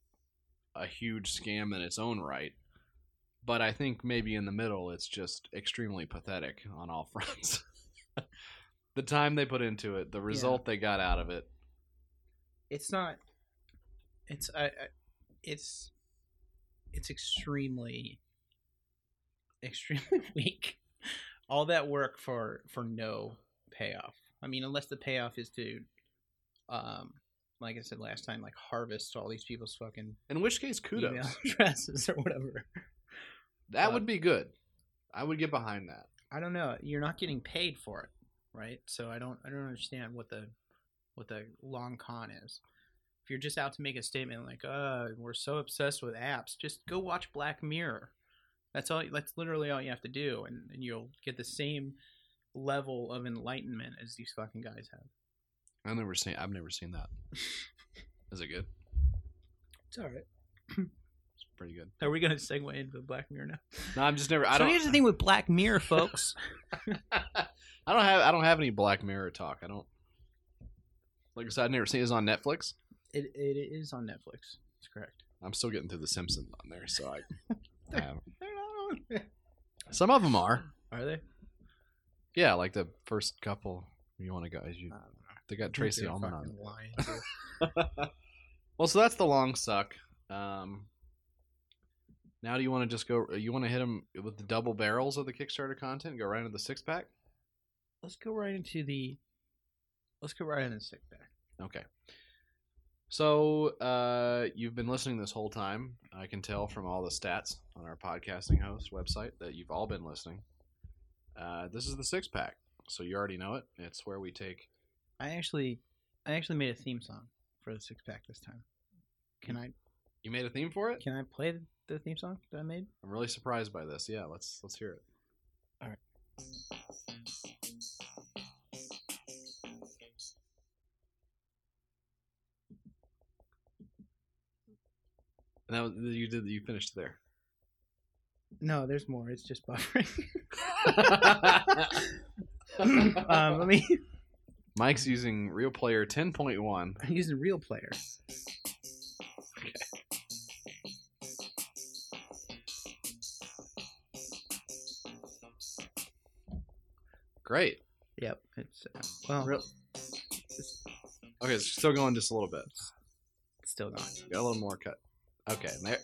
a huge scam in its own right. But I think maybe in the middle, it's just extremely pathetic on all fronts. the time they put into it, the result they got out of it. it's not. It's I, I it's it's extremely extremely weak. All that work for for no payoff. I mean, unless the payoff is to, um, like I said last time, like harvest all these people's fucking In which case, kudos. email addresses or whatever. That Uh, would be good. I would get behind that. I don't know. You're not getting paid for it, right? So I don't I don't understand what the what the long con is. If you're just out to make a statement like, "Uh, we're so obsessed with apps," just go watch Black Mirror. That's all. That's literally all you have to do, and, and you'll get the same level of enlightenment as these fucking guys have. I've never seen. I've never seen that. Is it good? It's all right. It's pretty good. Are we gonna segue into Black Mirror now? No, I'm just never. I so don't. here's the thing with Black Mirror, folks. I don't have. I don't have any Black Mirror talk. I don't. Like I said, I've never seen. It's on Netflix. it it is on Netflix. That's correct. I'm still getting through The Simpsons on there, so I. I haven't. They're not on there. Some of them are. Are they? Yeah, like the first couple. You want to go? You, I don't know. they got Tracy They're Ullman on. fucking lying, well, so that's the long suck. Um, now, do you want to just go? You want to hit them with the double barrels of the Kickstarter content? and Go right into the six pack. let's go right into the let's go right into the six pack. Okay. So uh, you've been listening this whole time. I can tell from all the stats on our podcasting host website that you've all been listening. Uh, this is the six pack, so you already know it. It's where we take. I actually I actually made a theme song for the six pack this time. Can I You made a theme for it. can I play the, the theme song that I made? I'm really surprised by this. Yeah, let's let's hear it. All right. Now you did you finished there. No, there's more. It's just buffering. um, let me. Mike's using Real Player 10.1. I'm using real player. Great. Yep. It's uh, well, Real- Okay, it's still going just a little bit. still going. Got a little more cut. Okay, there.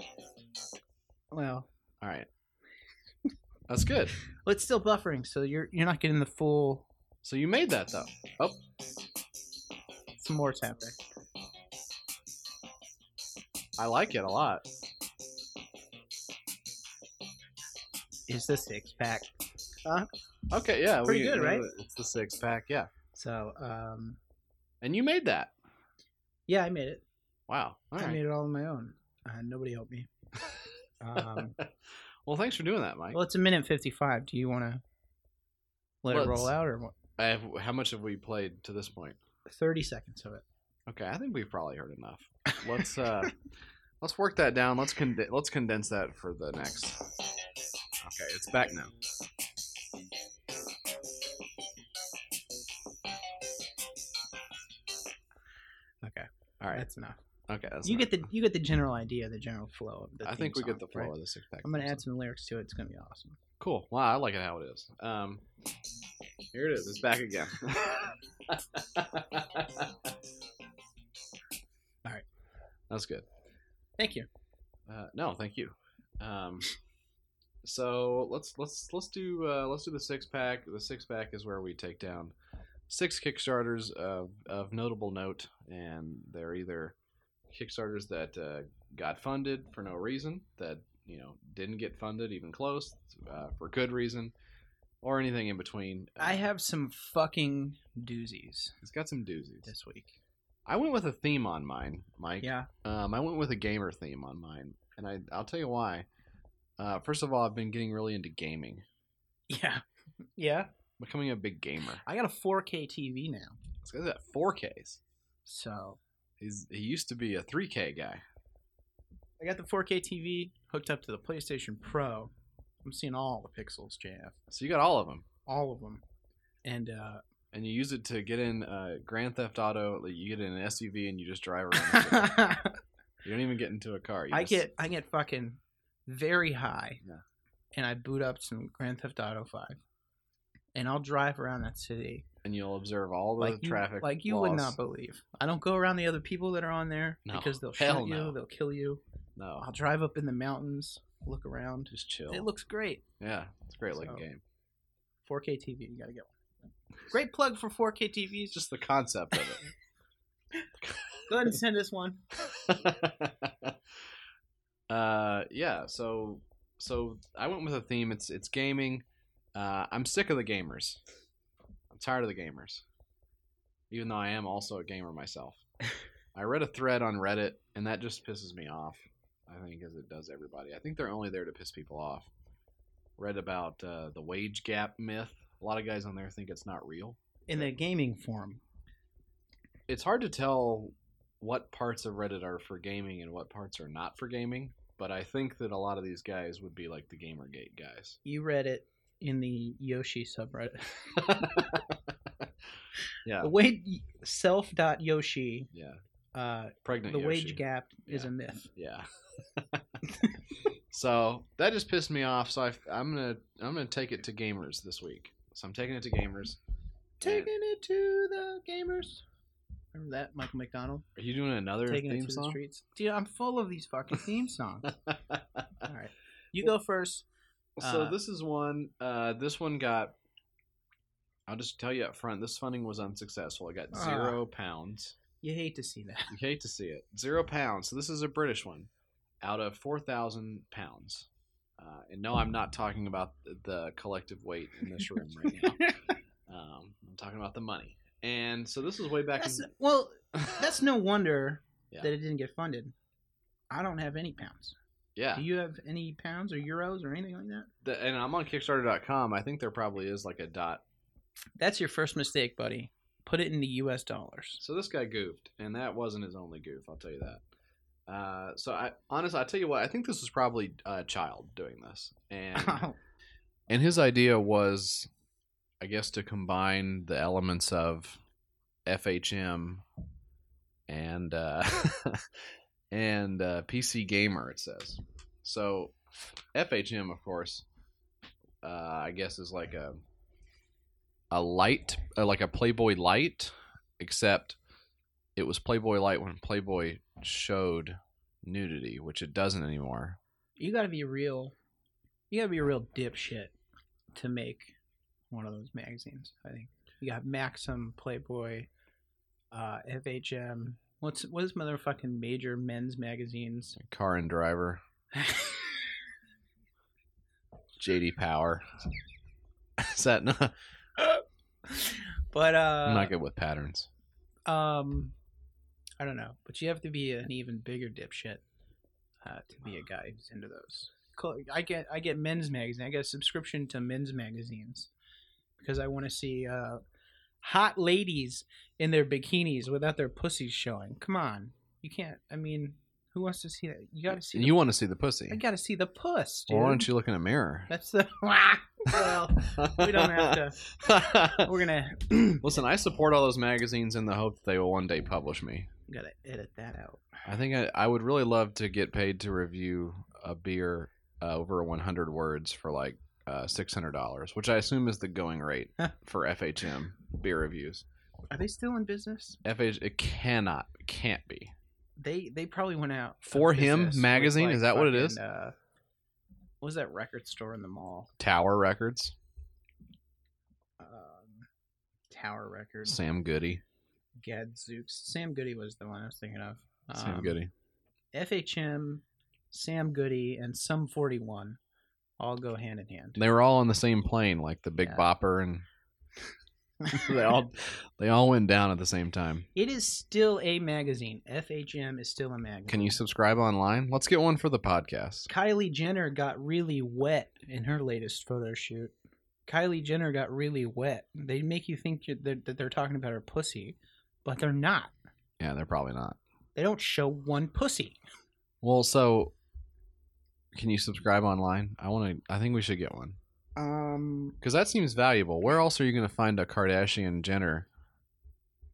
Well, All right. That's good. well, it's still buffering, so you're you're not getting the full. So you made that though. Oh, Some more tapping. I like it a lot. Is the six pack? Okay, yeah, Pretty we- good, we- right? It's the six pack, yeah. So, um, And you made that. yeah, I made it. Wow. All I right. made it all on my own. Uh, nobody helped me. Um, well, thanks for doing that, Mike. well, it's a minute fifty-five. Do you want to let it roll out, or what? I have, how much have we played to this point? Thirty seconds of it. Okay, I think we've probably heard enough. Let's uh let's work that down. Let's con- let's condense that for the next. Okay, it's back now. All right. that's enough. Okay, that's you enough. get the you get the general idea, the general flow of the. I think we theme get the flow right? of the six pack. I'm gonna add some lyrics to it. It's gonna be awesome. Cool. Wow, I like it how it is. Um, here it is. It's back again. All right. That's good. Thank you. Uh, no, thank you. Um, so let's let's let's do uh, let's do the six pack. The six pack is where we take down six Kickstarters of of notable note, and they're either Kickstarters that uh, got funded for no reason, that you know didn't get funded even close uh, for good reason, or anything in between. I have some fucking doozies It's got some doozies. this week. I went with a theme on mine, Mike. Yeah. Um, I went with a gamer theme on mine, and I I'll tell you why. Uh, first of all, I've been getting really into gaming, Yeah. Yeah. Becoming a big gamer. I got a 4K TV now. This guy's at 4Ks. So He's he used to be a 3K guy. I got the 4K TV hooked up to the PlayStation Pro. I'm seeing all the pixels, JF. So you got all of them, All of them. And uh and you use it to get in uh, Grand Theft Auto. like, You get in an SUV and you just drive around. you don't even get into a car. You I just- get I get fucking very high. Yeah. And I boot up some Grand Theft Auto 5. And I'll drive around that city and you'll observe all the like you, traffic. like you would not believe. I don't go around the other people that are on there No, because they'll hell shoot you, they'll kill you. No, I'll drive up in the mountains, look around. just chill. It looks great. yeah, it's a great looking So- game. 4K TV, you gotta get one. Great plug for 4K TVs. Just the concept of it. go ahead and send us one. uh yeah so so i went with a theme it's it's gaming uh i'm sick of the gamers. I'm tired of the gamers. Even though i am also a gamer myself. I read a thread on reddit and that just pisses me off i think as it does everybody. I think they're only there to piss people off. Read about uh, the wage gap myth. A lot of guys on there think it's not real. In the gaming forum. it's hard to tell what parts of Reddit are for gaming and what parts are not for gaming. But I think that a lot of these guys would be like the GamerGate guys. You read it in the Yoshi subreddit. yeah, The wage self.yoshi, yeah. uh, Pregnant. the Yoshi. wage gap is a myth. Yeah. so that just pissed me off. So I, I'm gonna I'm gonna take it to gamers this week. So I'm taking it to gamers. Taking it to the gamers. Remember that, Michael McDonald? Are you doing another Taking it theme to the song? streets. Dude, I'm full of these fucking theme songs. All right. You go first. So Uh, this is one. Uh, this one got. I'll just tell you up front. This funding was unsuccessful. It got Ah. zero pounds. You hate to see that. You hate to see it. Zero pounds. So this is a British one, out of four thousand pounds. Uh, and no, I'm not talking about the, the collective weight in this room right now. Um, I'm talking about the money. And so this is way back. That's, in, well, that's no wonder Yeah. that it didn't get funded. I don't have any pounds. Yeah. Do you have any pounds or euros or anything like that? The- and I'm on Kickstarter.com. I think there probably is like a dot That's your first mistake, buddy. Put it in the U.S. dollars. So this guy goofed, and that wasn't his only goof. I'll tell you that. Uh, so I honestly, I tell you what, I think this was probably a child doing this, and and his idea was, I guess, to combine the elements of FHM and uh, and uh, PC gamer. It says so. FHM, of course, uh, I guess is like a a light, uh, like a Playboy light, except it was Playboy light when Playboy showed nudity, which it doesn't anymore. you got to be real. You got to be a real dipshit to make one of those magazines. I think you got Maxim, Playboy, uh, FHM. What's what is motherfucking major men's magazines? Car and Driver, JD Power. Is that not? but uh, I'm not good with patterns. Um, I don't know, but you have to be an even bigger dipshit uh, to be a guy who's into those. Cool. I get I get men's magazine. I get a subscription to men's magazines because I want to see uh, hot ladies in their bikinis without their pussies showing. Come on, you can't. I mean, who wants to see that? You got to see. And the- you want to see the pussy? I got to see the puss, dude. Well, why don't you look in a mirror? That's the. well, we don't have to. we're gonna Listen, I support all those magazines in the hope that they will one day publish me. gotta edit that out. I think I, I would really love to get paid to review a beer uh, over 100 words for like uh, $600, which I assume is the going rate for FHM beer reviews. Are they still in business? FH, it cannot, can't be. They they probably went out For Him magazine? Is that what it is? Uh, what was that record store in the mall? Tower Records, Um, Tower Records. Sam Goody, Gadzooks. Sam Goody was the one I was thinking of. Sam Um, Goody. FHM, Sam Goody, and Sum 41 all go hand in hand. They were all on the same plane, like the Big Yeah. Bopper, and they all they all went down at the same time. It is still a magazine. FHM is still a magazine. Can you subscribe online? Let's get one for the podcast. Kylie Jenner got really wet in her latest photo shoot. Kylie Jenner got really wet. They make you think that that they're talking about her pussy, but they're not. Yeah, they're probably not. They don't show one pussy. Well, so can you subscribe online? I want to. I think we should get one Um, because that seems valuable. Where else are you going to find a Kardashian Jenner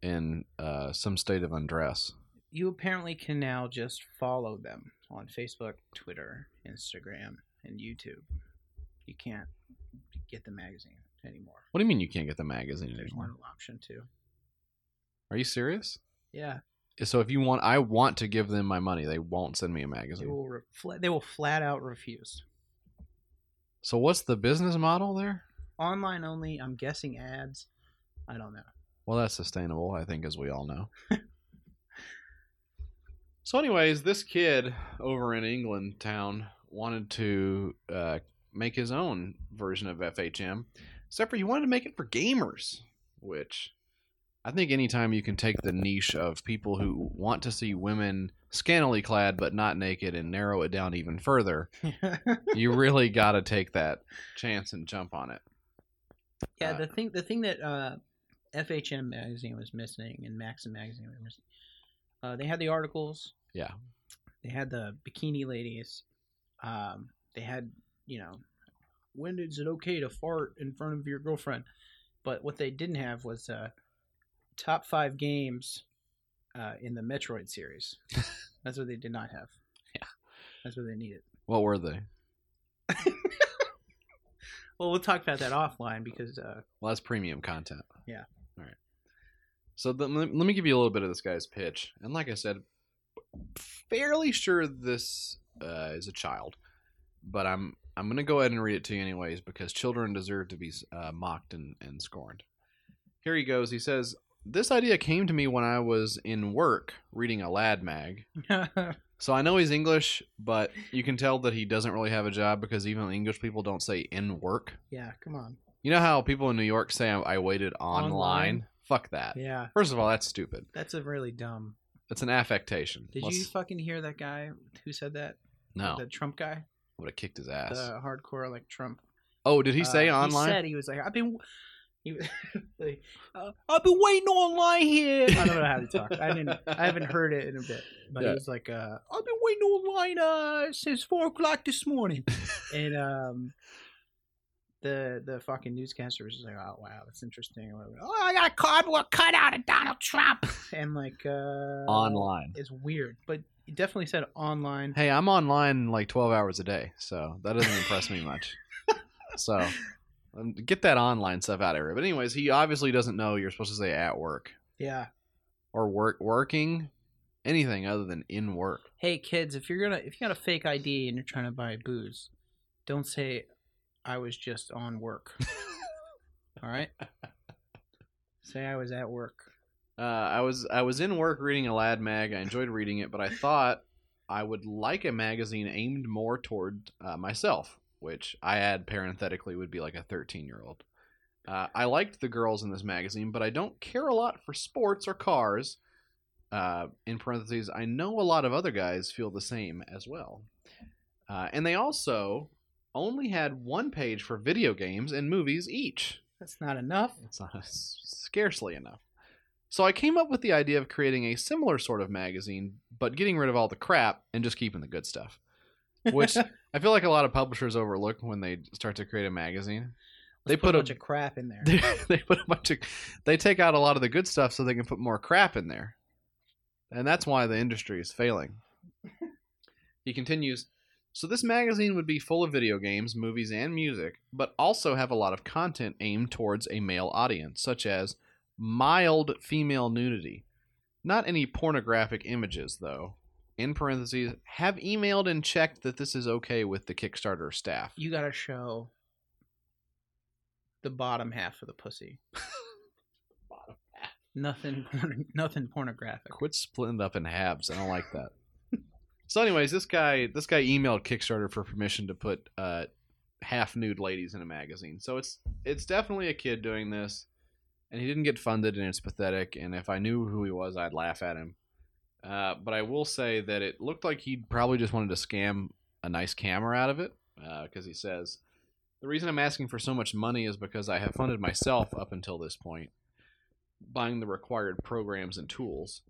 in uh, some state of undress? you apparently can now just follow them on Facebook, Twitter, Instagram, and YouTube. You can't get the magazine anymore. What do you mean you can't get the magazine There's anymore? no option to. Are you serious? Yeah, So if you want, I want to give them my money. They won't send me a magazine. they will. Re- fla- they will flat out refuse. So what's the business model there? Online only. I'm guessing ads. I don't know. Well, that's sustainable, I think, as we all know. so, anyways, this kid over in England town wanted to uh, make his own version of FHM, except for he wanted to make it for gamers, which I think anytime you can take the niche of people who want to see women scantily clad but not naked and narrow it down even further, you really got to take that chance and jump on it. Yeah, Uh, the thing the thing that uh, FHM magazine was missing and Maxim magazine was missing. Uh, they had the articles. Yeah. They had the bikini ladies. Um, they had you know, when is it okay to fart in front of your girlfriend? But what they didn't have was uh, top five games uh, in the Metroid series. That's what they did not have. Yeah. That's what they needed. What were they? Well, we'll talk about that offline because uh, Well, that's premium content. Yeah. All right. So the, let let me give you a little bit of this guy's pitch. And like I said, fairly sure this uh, is a child, but I'm I'm gonna go ahead and read it to you anyways because children deserve to be uh, mocked and, and scorned. Here he goes. He says, "This idea came to me when I was in work reading a lad mag. So I know he's English, but you can tell that he doesn't really have a job because even English people don't say in work. yeah, come on. You know how people in New York say I, I waited online? Online? Fuck that. Yeah, First of all, that's stupid. that's a really dumb. It's an affectation. Did Let's- you fucking hear that guy who said that? No, The Trump guy, would have kicked his ass. the hardcore like Trump. oh, did he say Uh, online? He said he was like, I've been, he, was like, uh, I've been waiting online here. I don't know how to talk. I didn't. I haven't heard it in a bit. But Yeah. he was like, uh, I've been waiting online uh, since four o'clock this morning, and um. The the fucking newscaster was just like, oh wow, that's interesting. Oh, I got a cardboard cutout of Donald Trump, and like uh, online. It's weird, but he definitely said online. Hey, I'm online like 12 hours a day, so that doesn't impress me much. So get that online stuff out of here. But anyways, he obviously doesn't know you're supposed to say at work Yeah. or work working, anything other than in work. Hey kids, if you're gonna if you got a fake ID and you're trying to buy booze, don't say I was just on work. All right. Say I was at work. Uh, I was I was in work reading a lad mag. I enjoyed reading it, but I thought I would like a magazine aimed more toward uh, myself, which I add parenthetically would be like a 13 year old. Uh, I liked the girls in this magazine, but I don't care a lot for sports or cars. Uh, in parentheses, I know a lot of other guys feel the same as well. Uh, and they also only had one page for video games and movies each. That's not enough. It's not scarcely enough. So I came up with the idea of creating a similar sort of magazine, but getting rid of all the crap and just keeping the good stuff. Which I feel like a lot of publishers overlook when they start to create a magazine. they put, a a bunch of crap in there. they, they put a bunch of they take out a lot of the good stuff so they can put more crap in there. And that's why the industry is failing. he continues, so this magazine would be full of video games, movies, and music, but also have a lot of content aimed towards a male audience, such as mild female nudity. Not any pornographic images, though, in parentheses, have emailed and checked that this is okay with the Kickstarter staff. You gotta show the bottom half of the pussy. Bottom half. Nothing, nothing pornographic. Quit splitting up in halves. I don't like that. so, anyways, this guy this guy emailed Kickstarter for permission to put uh, half nude ladies in a magazine. So it's it's definitely a kid doing this, and he didn't get funded, and it's pathetic. And if I knew who he was, I'd laugh at him. Uh, but I will say that it looked like he probably just wanted to scam a nice camera out of it, because he says the reason I'm asking for so much money is because I have funded myself up until this point, buying the required programs and tools.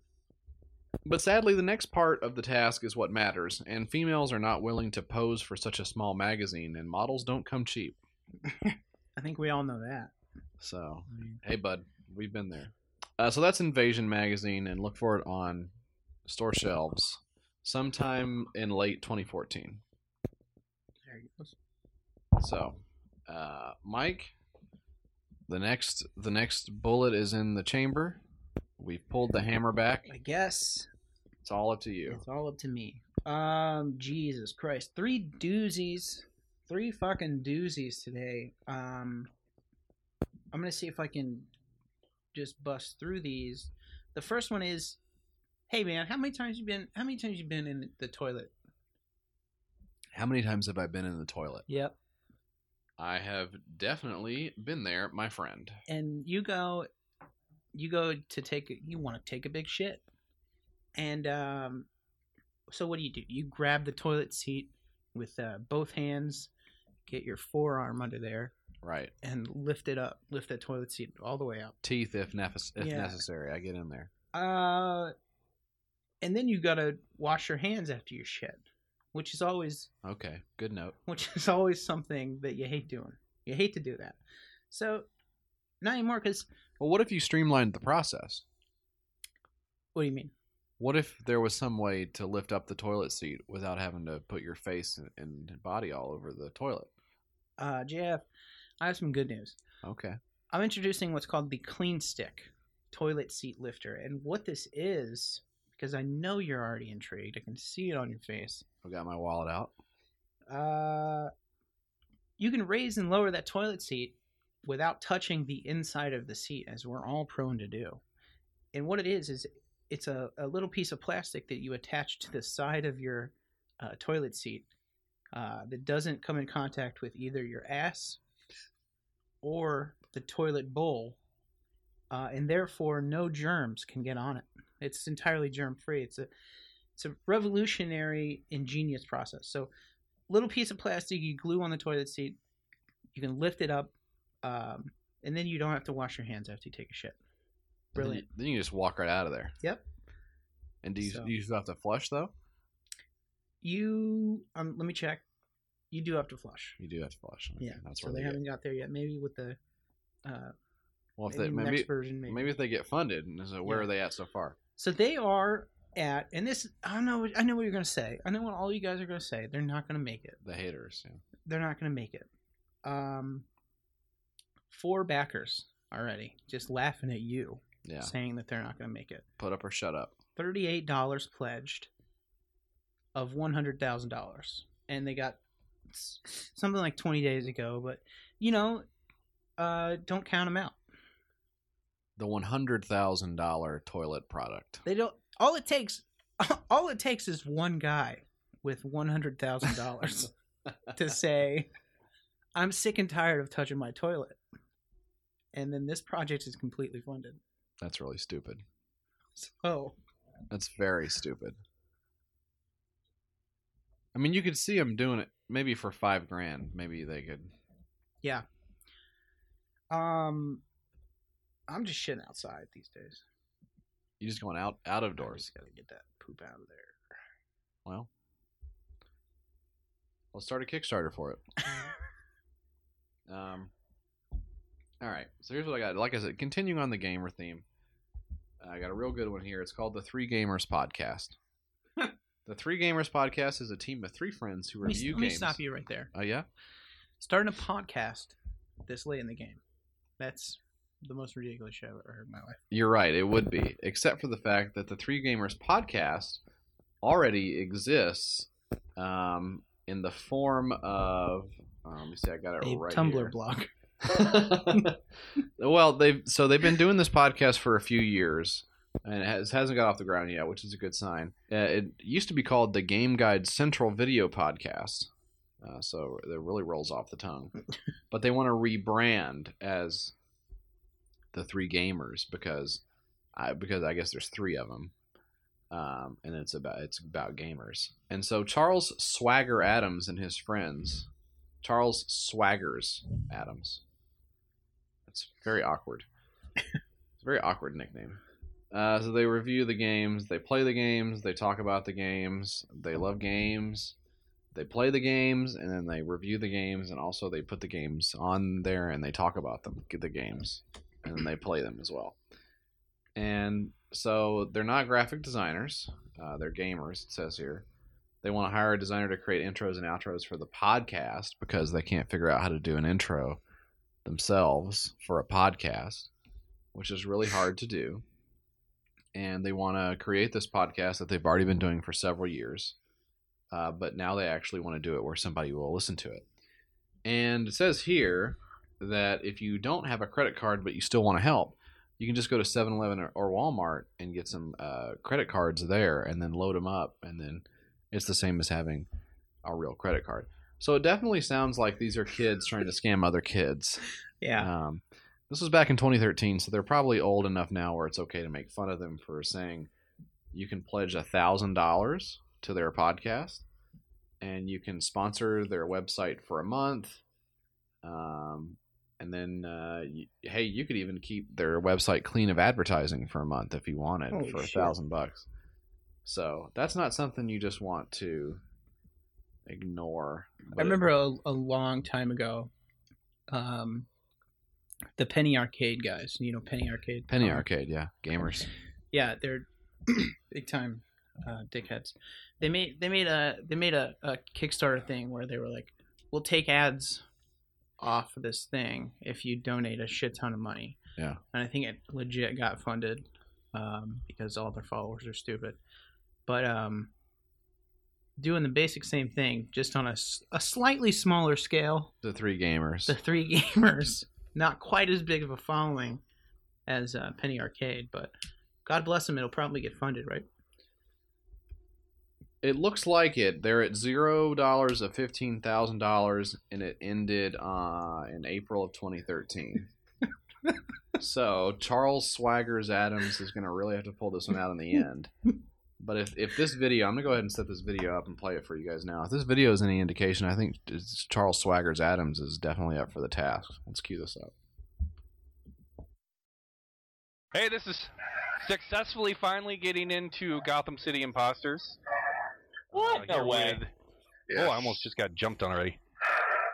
But sadly, the next part of the task is what matters, and females are not willing to pose for such a small magazine, and models don't come cheap. I think we all know that. So, I mean, hey, bud, we've been there. Uh, so that's Invasion magazine, and look for it on store shelves sometime in late 2014. there he goes. So, uh, Mike, the next the next bullet is in the chamber. We've pulled the hammer back. I guess It's all up to you. it's all up to me. Um, Jesus Christ, three doozies, three fucking doozies today. Um, I'm gonna see if I can just bust through these. The first one is, hey man, how many times you been? How many times you been in the toilet? How many times have I been in the toilet? Yep. I have definitely been there, my friend. and you go you go to take a- you want to take a big shit and um so what do you do you grab the toilet seat with uh, both hands get your forearm under there Right. and lift it up lift that toilet seat all the way up Teeth if, nef- if Yeah. necessary. I get in there. uh and then you gotta wash your hands after you shit which is always Okay. Good note. which is always something that you hate doing you hate to do that so not anymore because Well, what if you streamlined the process? what do you mean What if there was some way to lift up the toilet seat without having to put your face and- body all over the toilet? uh jeff i have some good news Okay. I'm introducing what's called the Clean Stick toilet seat lifter. And what this is, because I know you're already intrigued, I can see it on your face. I've got my wallet out. Uh, you can raise and lower that toilet seat without touching the inside of the seat, as we're all prone to do. And what it is, is it's a, a little piece of plastic that you attach to the side of your uh, toilet seat uh, that doesn't come in contact with either your ass or the toilet bowl, uh, and therefore no germs can get on it. It's entirely germ free. It's a it's a revolutionary, ingenious process. So, little piece of plastic you glue on the toilet seat. You can lift it up, um, and then you don't have to wash your hands after you take a shit. Then you- Brilliant. Then you, just walk right out of there. Yep. And do you, So- do you still have to flush though? You um, let me check. You do have to flush. You do have to flush. Okay, Yeah, That's so where they they haven't got there yet. Maybe with the uh, Well, if maybe they next maybe version, maybe. maybe if they get funded, and so where Yeah. are they at so far? So they are at, and this I don't know. I know what you're gonna say. I know what all you guys are gonna say. They're not gonna make it. The haters. Yeah. They're not gonna make it. Um, four backers already, just laughing at you, Yeah. saying that they're not gonna make it. Put up or shut up. Thirty-eight dollars pledged of one hundred thousand dollars, and they got something like twenty days ago. But you know, uh, don't count them out. The one hundred thousand dollar toilet product. They don't. All it takes, all it takes is one guy with one hundred thousand dollars to say, "I'm sick and tired of touching my toilet," and then this project is completely funded. That's really stupid. So That's very stupid. I mean, you could see them doing it maybe for five grand. Maybe they could. yeah, um, I'm just shitting outside these days. You just going out out of doors. gotta get that poop out of there. Well, let's start a Kickstarter for it. Um. All right. So here's what I got. Like I said, continuing on the gamer theme, I got a real good one here. It's called the Three Gamers Podcast. the Three Gamers Podcast is a team of three friends who Let me, review let me stop you right there. Oh yeah. Starting a podcast this late in the game. That's the most ridiculous shit I've ever heard in my life. You're right. It would be, except for the fact that the Three Gamers podcast already exists um, in the form of. uh, let me see, I got it A right Tumblr here. blog. well, they've so they've been doing this podcast for a few years, and it has, hasn't got off the ground yet, which is a good sign. Uh, it used to be called the Game Guide Central Video Podcast, uh, so it really rolls off the tongue. but they want to rebrand as the Three Gamers because, I because I guess there's three of them. Um, and it's about it's about gamers, and so Charles Swagger Adams and his friends, Charles Swaggers Adams, it's very awkward. it's a very awkward nickname. Uh, so they review the games, they play the games, they talk about the games, they love games, they play the games, and then they review the games, and also they put the games on there and they talk about them, the games, and then they play them as well. And so they're not graphic designers, uh, they're gamers, it says here. They want to hire a designer to create intros and outros for the podcast because they can't figure out how to do an intro themselves for a podcast, which is really hard to do. And they want to create this podcast that they've already been doing for several years, uh, but now they actually want to do it where somebody will listen to it. And it says here that if you don't have a credit card but you still want to help, you can just go to 7 Eleven or, or Walmart and get some uh, credit cards there and then load them up. And then it's the same as having a real credit card. So it definitely sounds like these are kids trying to scam other kids. Yeah. Um, this was back in 2013, so they're probably old enough now where it's okay to make fun of them for saying you can pledge a thousand dollars to their podcast, and you can sponsor their website for a month. Um, and then, uh, you, hey, you could even keep their website clean of advertising for a month if you wanted Holy for a thousand bucks. So that's not something you just want to ignore. I remember a, a long time ago, um, the Penny Arcade guys. You know Penny Arcade. Penny Um, Arcade, yeah, gamers. Yeah, they're big time uh, dickheads. They made they made a they made a, a Kickstarter thing where they were like, "We'll take ads off this thing if you donate a shit ton of money." Yeah. and I think it legit got funded um, because all their followers are stupid. But um, doing the basic same thing, just on a, a slightly smaller scale. The three gamers. The three gamers, not quite as big of a following as uh, Penny Arcade, but God bless them, it'll probably get funded, right? It looks like it. They're at zero dollars of fifteen thousand dollars, and it ended uh, in April of 2013. so Charles Swaggers Adams is going to really have to pull this one out in the end. But if, if this video, I'm going to go ahead and set this video up and play it for you guys now. If this video is any indication, I think it's Charles Swaggers Adams is definitely up for the task. Let's cue this up. Hey, this is successfully finally getting into Gotham City Impostors. What? Uh, no way. with- Oh, I almost just got jumped on already.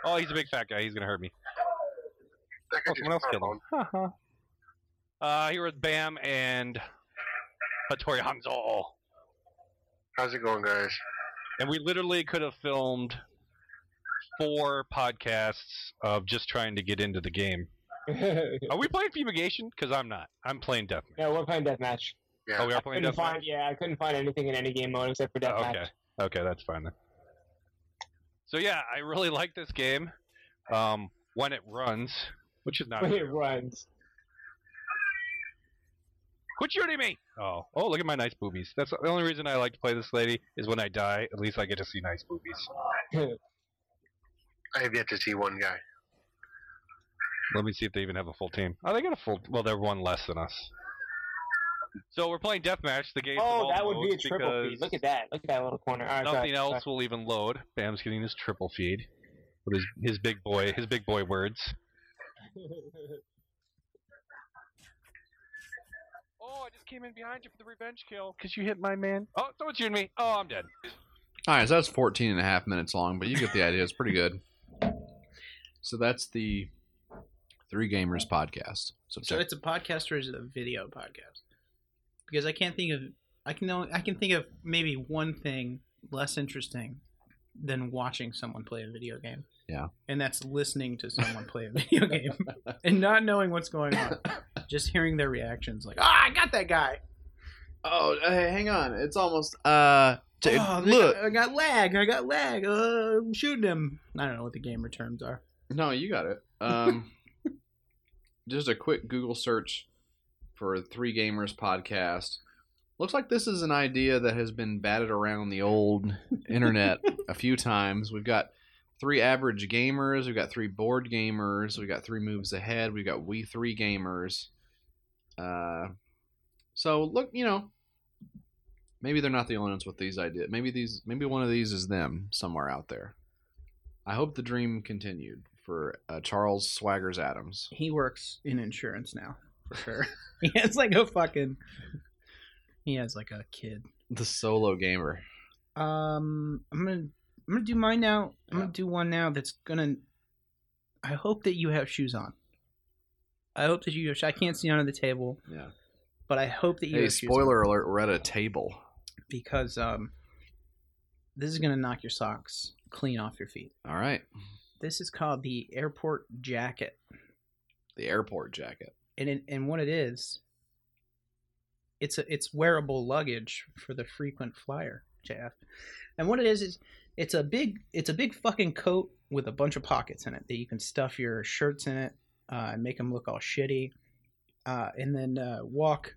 Oh, he's a big fat guy. He's gonna hurt me. Oh, someone else killed him. Haha. uh, here with Bam and Hattori Hanzo. How's it going, guys? And we literally could have filmed four podcasts of just trying to get into the game. Are we playing Fumigation? Because I'm not. I'm playing Deathmatch. no, we're playing deathmatch. Yeah. Oh, we are I playing Deathmatch? find, yeah, I couldn't find anything in any game mode except for Oh, deathmatch. okay. Okay, that's fine then. So yeah, I really like this game. Um, when it runs, which is not. When it runs. Quit shooting me! Oh, oh, look at my nice boobies. That's the only reason I like to play this lady is when I die. At least I get to see nice boobies. I have yet to see one guy. Let me see if they even have a full team. Oh, they got a full. Well, they're one less than us. So we're playing deathmatch. The game. oh, that would be a triple feed. Look at that. Look at that little corner. All right, Nothing sorry, else will even load. Bam's getting his triple feed with his his big boy his big boy words. Oh, I just came in behind you for the revenge kill because you hit my man. Oh, someone's shooting me. Oh, I'm dead. All right, so that's 14 and a half minutes long, but you get the idea. It's pretty good. So that's the Three Gamers podcast. So, So it's a podcast or is it a video podcast? Because I can't think of I can only, I can think of maybe one thing less interesting than watching someone play a video game. Yeah. And that's listening to someone play a video game and not knowing what's going on. Just hearing their reactions like, "Ah, I got that guy." Oh, hey, hang on. It's almost. Uh, t- Oh, look. got- I got lag. I got lag. Uh, I'm shooting him. I don't know what the gamer terms are. No, you got it. Um, just a quick Google search for Three Gamers podcast. Looks like this is an idea that has been batted around the old internet a few times. We've got three average gamers. We've got three board gamers. We've got three moves ahead. We've got we three gamers. Uh, so look, you know, maybe they're not the only ones with these ideas. Maybe these, maybe one of these is them somewhere out there. I hope the dream continued for uh, Charles Swaggers Adams. He works in insurance now, for sure. he has like a fucking. He has like a kid. The solo gamer. Um, I'm gonna I'm gonna do mine now. I'm gonna do one now that's gonna. I hope that you have shoes on. I hope that you. I can't see under the table, Yeah. but I hope that you. Hey, have shoes on. spoiler alert, we're at a table. because um, this is gonna knock your socks clean off your feet. All right. This is called the airport jacket, The airport jacket. And it, and what it is, it's a it's wearable luggage for the frequent flyer, JF. And what it is is it's a big it's a big fucking coat with a bunch of pockets in it that you can stuff your shirts in it uh, and make them look all shitty, uh, and then uh, walk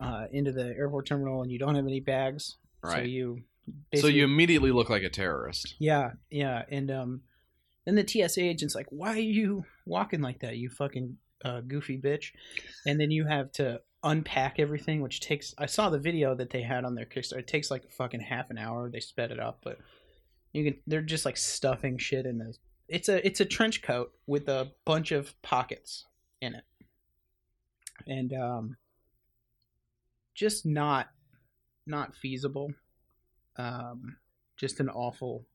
uh, into the airport terminal and you don't have any bags, right. so you So you immediately look like a terrorist. yeah, yeah, and um, then the TSA agent's like, "Why are you walking like that, you fucking uh, goofy bitch?" And then you have to unpack everything, which takes. I saw the video that they had on their Kickstarter. It takes like fucking half an hour. They sped it up, but you can. They're just like stuffing shit in this. It's a it's a trench coat with a bunch of pockets in it, and um, just not not feasible. Um, just an awful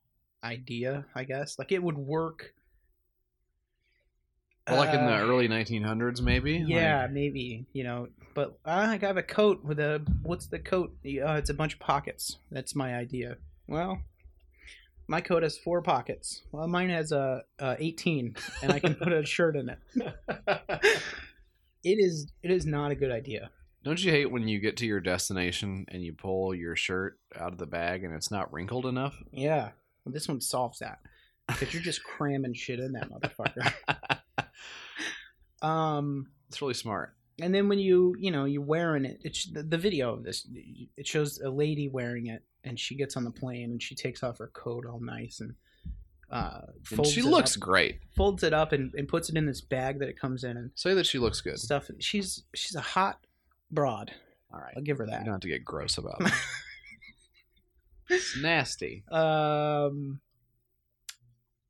idea, I guess. Like it would work. Well, like in the Uh, early 1900s, maybe. Yeah, Like- maybe you know, but I have a coat with a what's the coat? Uh, it's a bunch of pockets. That's my idea. Well, my coat has four pockets. Well, mine has a, uh 18, and I can put a shirt in it. It is it is not a good idea. Don't you hate when you get to your destination and you pull your shirt out of the bag and it's not wrinkled enough? Yeah, well, this one solves that because you're just cramming shit in that motherfucker. um. It's really smart. and then when you you know you're wearing it it's the, the video of this it shows a lady wearing it and she gets on the plane and she takes off her coat all nice and uh And she looks up, great. folds it up and, and puts it in this bag that it comes in and Say that she looks good. stuff she's she's a hot broad All right. i'll give her You that don't have to get gross about it. it's nasty. um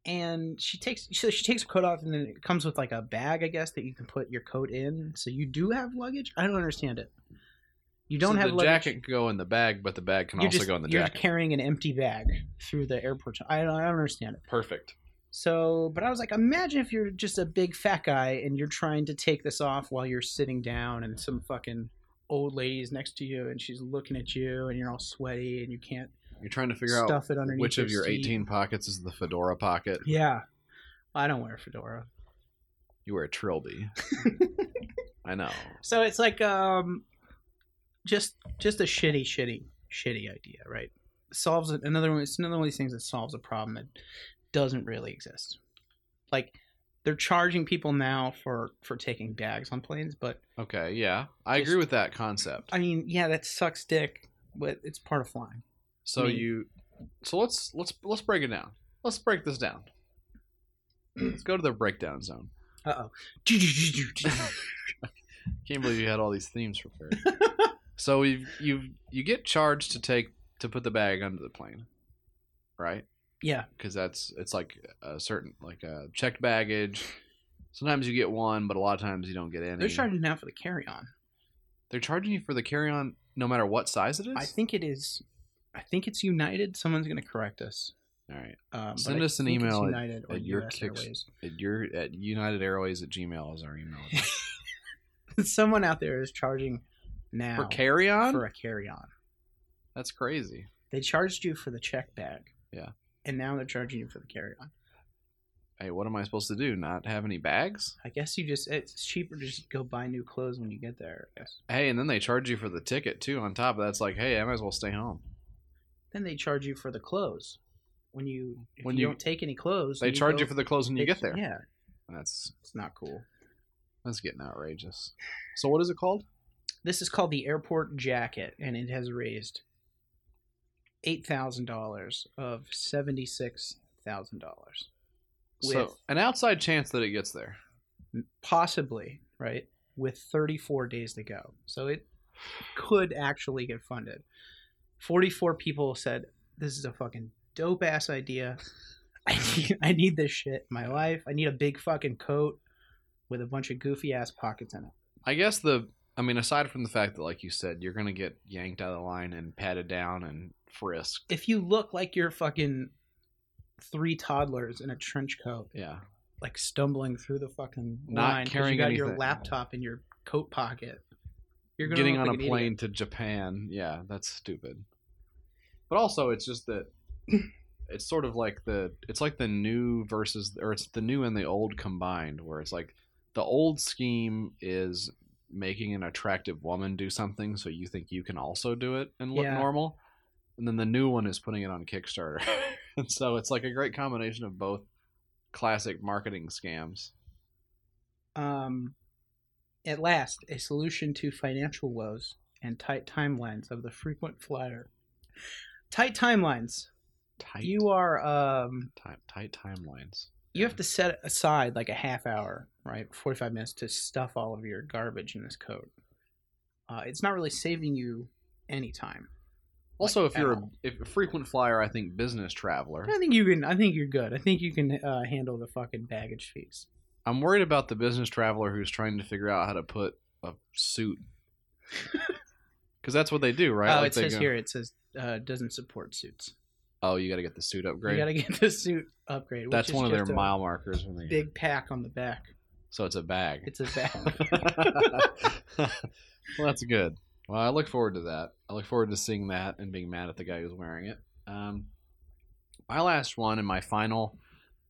and she takes so she takes her coat off and then it comes with like a bag i guess that you can put your coat in so you do have luggage i don't understand it you don't So have the luggage. jacket can go in the bag, but the bag can you're also just, go in the you're jacket. carrying an empty bag through the airport. I don't, I don't understand it. Perfect. So, but I was like, imagine if you're just a big fat guy and you're trying to take this off while you're sitting down, and some fucking old lady is next to you and she's looking at you, and you're all sweaty and you can't. You're trying to figure Stuff out it underneath which of your your seat. 18 pockets is the fedora pocket. Yeah, I don't wear a fedora. You wear a trilby. I know. So it's like um, just just a shitty, shitty, shitty idea, right? Solves it- another one. It's another one of these things that solves a problem that doesn't really exist. Like they're charging people now for for taking bags on planes, but Okay, yeah. I Just- agree with that concept. I mean, yeah, that sucks dick, but it's part of flying. So I mean- you So let's let's let's break it down. Let's break this down. let's go to the breakdown zone. Uh oh. Can't believe you had all these themes prepared. so you you you get charged to take to put the bag under the plane, right? yeah, Because that's it's like a certain like a checked baggage. Sometimes you get one, but a lot of times you don't get any. they're charging now for the carry on. They're charging you for the carry on, no matter what size it is. I think it is. I think it's United. Someone's going to correct us. All right. Um, Send us an email at- at your kicks- Airways. At your at United Airways at Gmail is our email. Someone out there is charging now for carry on. for a carry on. That's crazy. They charged you for the check bag. Yeah. And now they're charging you for the carry on. hey, what am I supposed to do? Not have any bags? I guess you just it's cheaper to just go buy new clothes when you get there. I guess. Hey, and then they charge you for the ticket too. On top of that, it's like, hey, I might as well stay home. Then they charge you for the clothes when you if When you, you- don't take any clothes. They and charge go- you for the clothes when you get there. Yeah, That's it's not cool. that's getting outrageous. So what is it called? This is called the airport jacket, and it has raised eight thousand dollars of seventy six thousand dollars. So an outside chance that it gets there. possibly right with 34 days to go so it could actually get funded 44 people said this is a fucking dope ass idea I need, I need this shit in my life i need a big fucking coat with a bunch of goofy ass pockets in it I guess the I mean, aside from the fact that, like you said, you're gonna get yanked out of the line and patted down and frisked. if you look like you're fucking three toddlers in a trench coat Yeah, like stumbling through the fucking Not line carrying you got your anything. laptop in your coat pocket you're gonna getting on like a plane idiot. to Japan. Yeah, that's stupid. But also, it's just that it's sort of like the it's like the new versus or it's the new and the old combined, where it's like the old scheme is making an attractive woman do something, so you think you can also do it and look Yeah. normal, and then the new one is putting it on Kickstarter, and so it's like a great combination of both classic marketing scams. um, at last, a solution to financial woes and tight timelines of the frequent flyer. Tight timelines. Tight, You are um, tight, tight timelines. you have to set aside like a half hour, right, forty five minutes to stuff all of your garbage in this coat. Uh, it's not really saving you any time. Also, Like, if you're a, if a frequent flyer, I think business traveler. I think you can. I think you're good. I think you can uh, handle the fucking baggage fees. I'm worried about the business traveler who's trying to figure out how to put a suit. Because that's what they do, right? Oh, Like it says go- here. It says uh, doesn't support suits. Oh, you got to get the suit upgrade. You got to get the suit upgrade. which that's one of their mile markers when they. Big pack on the back. So it's a bag. It's a bag. well, that's good. Well, I look forward to that. I look forward to seeing that and being mad at the guy who's wearing it. Um, my last one and my final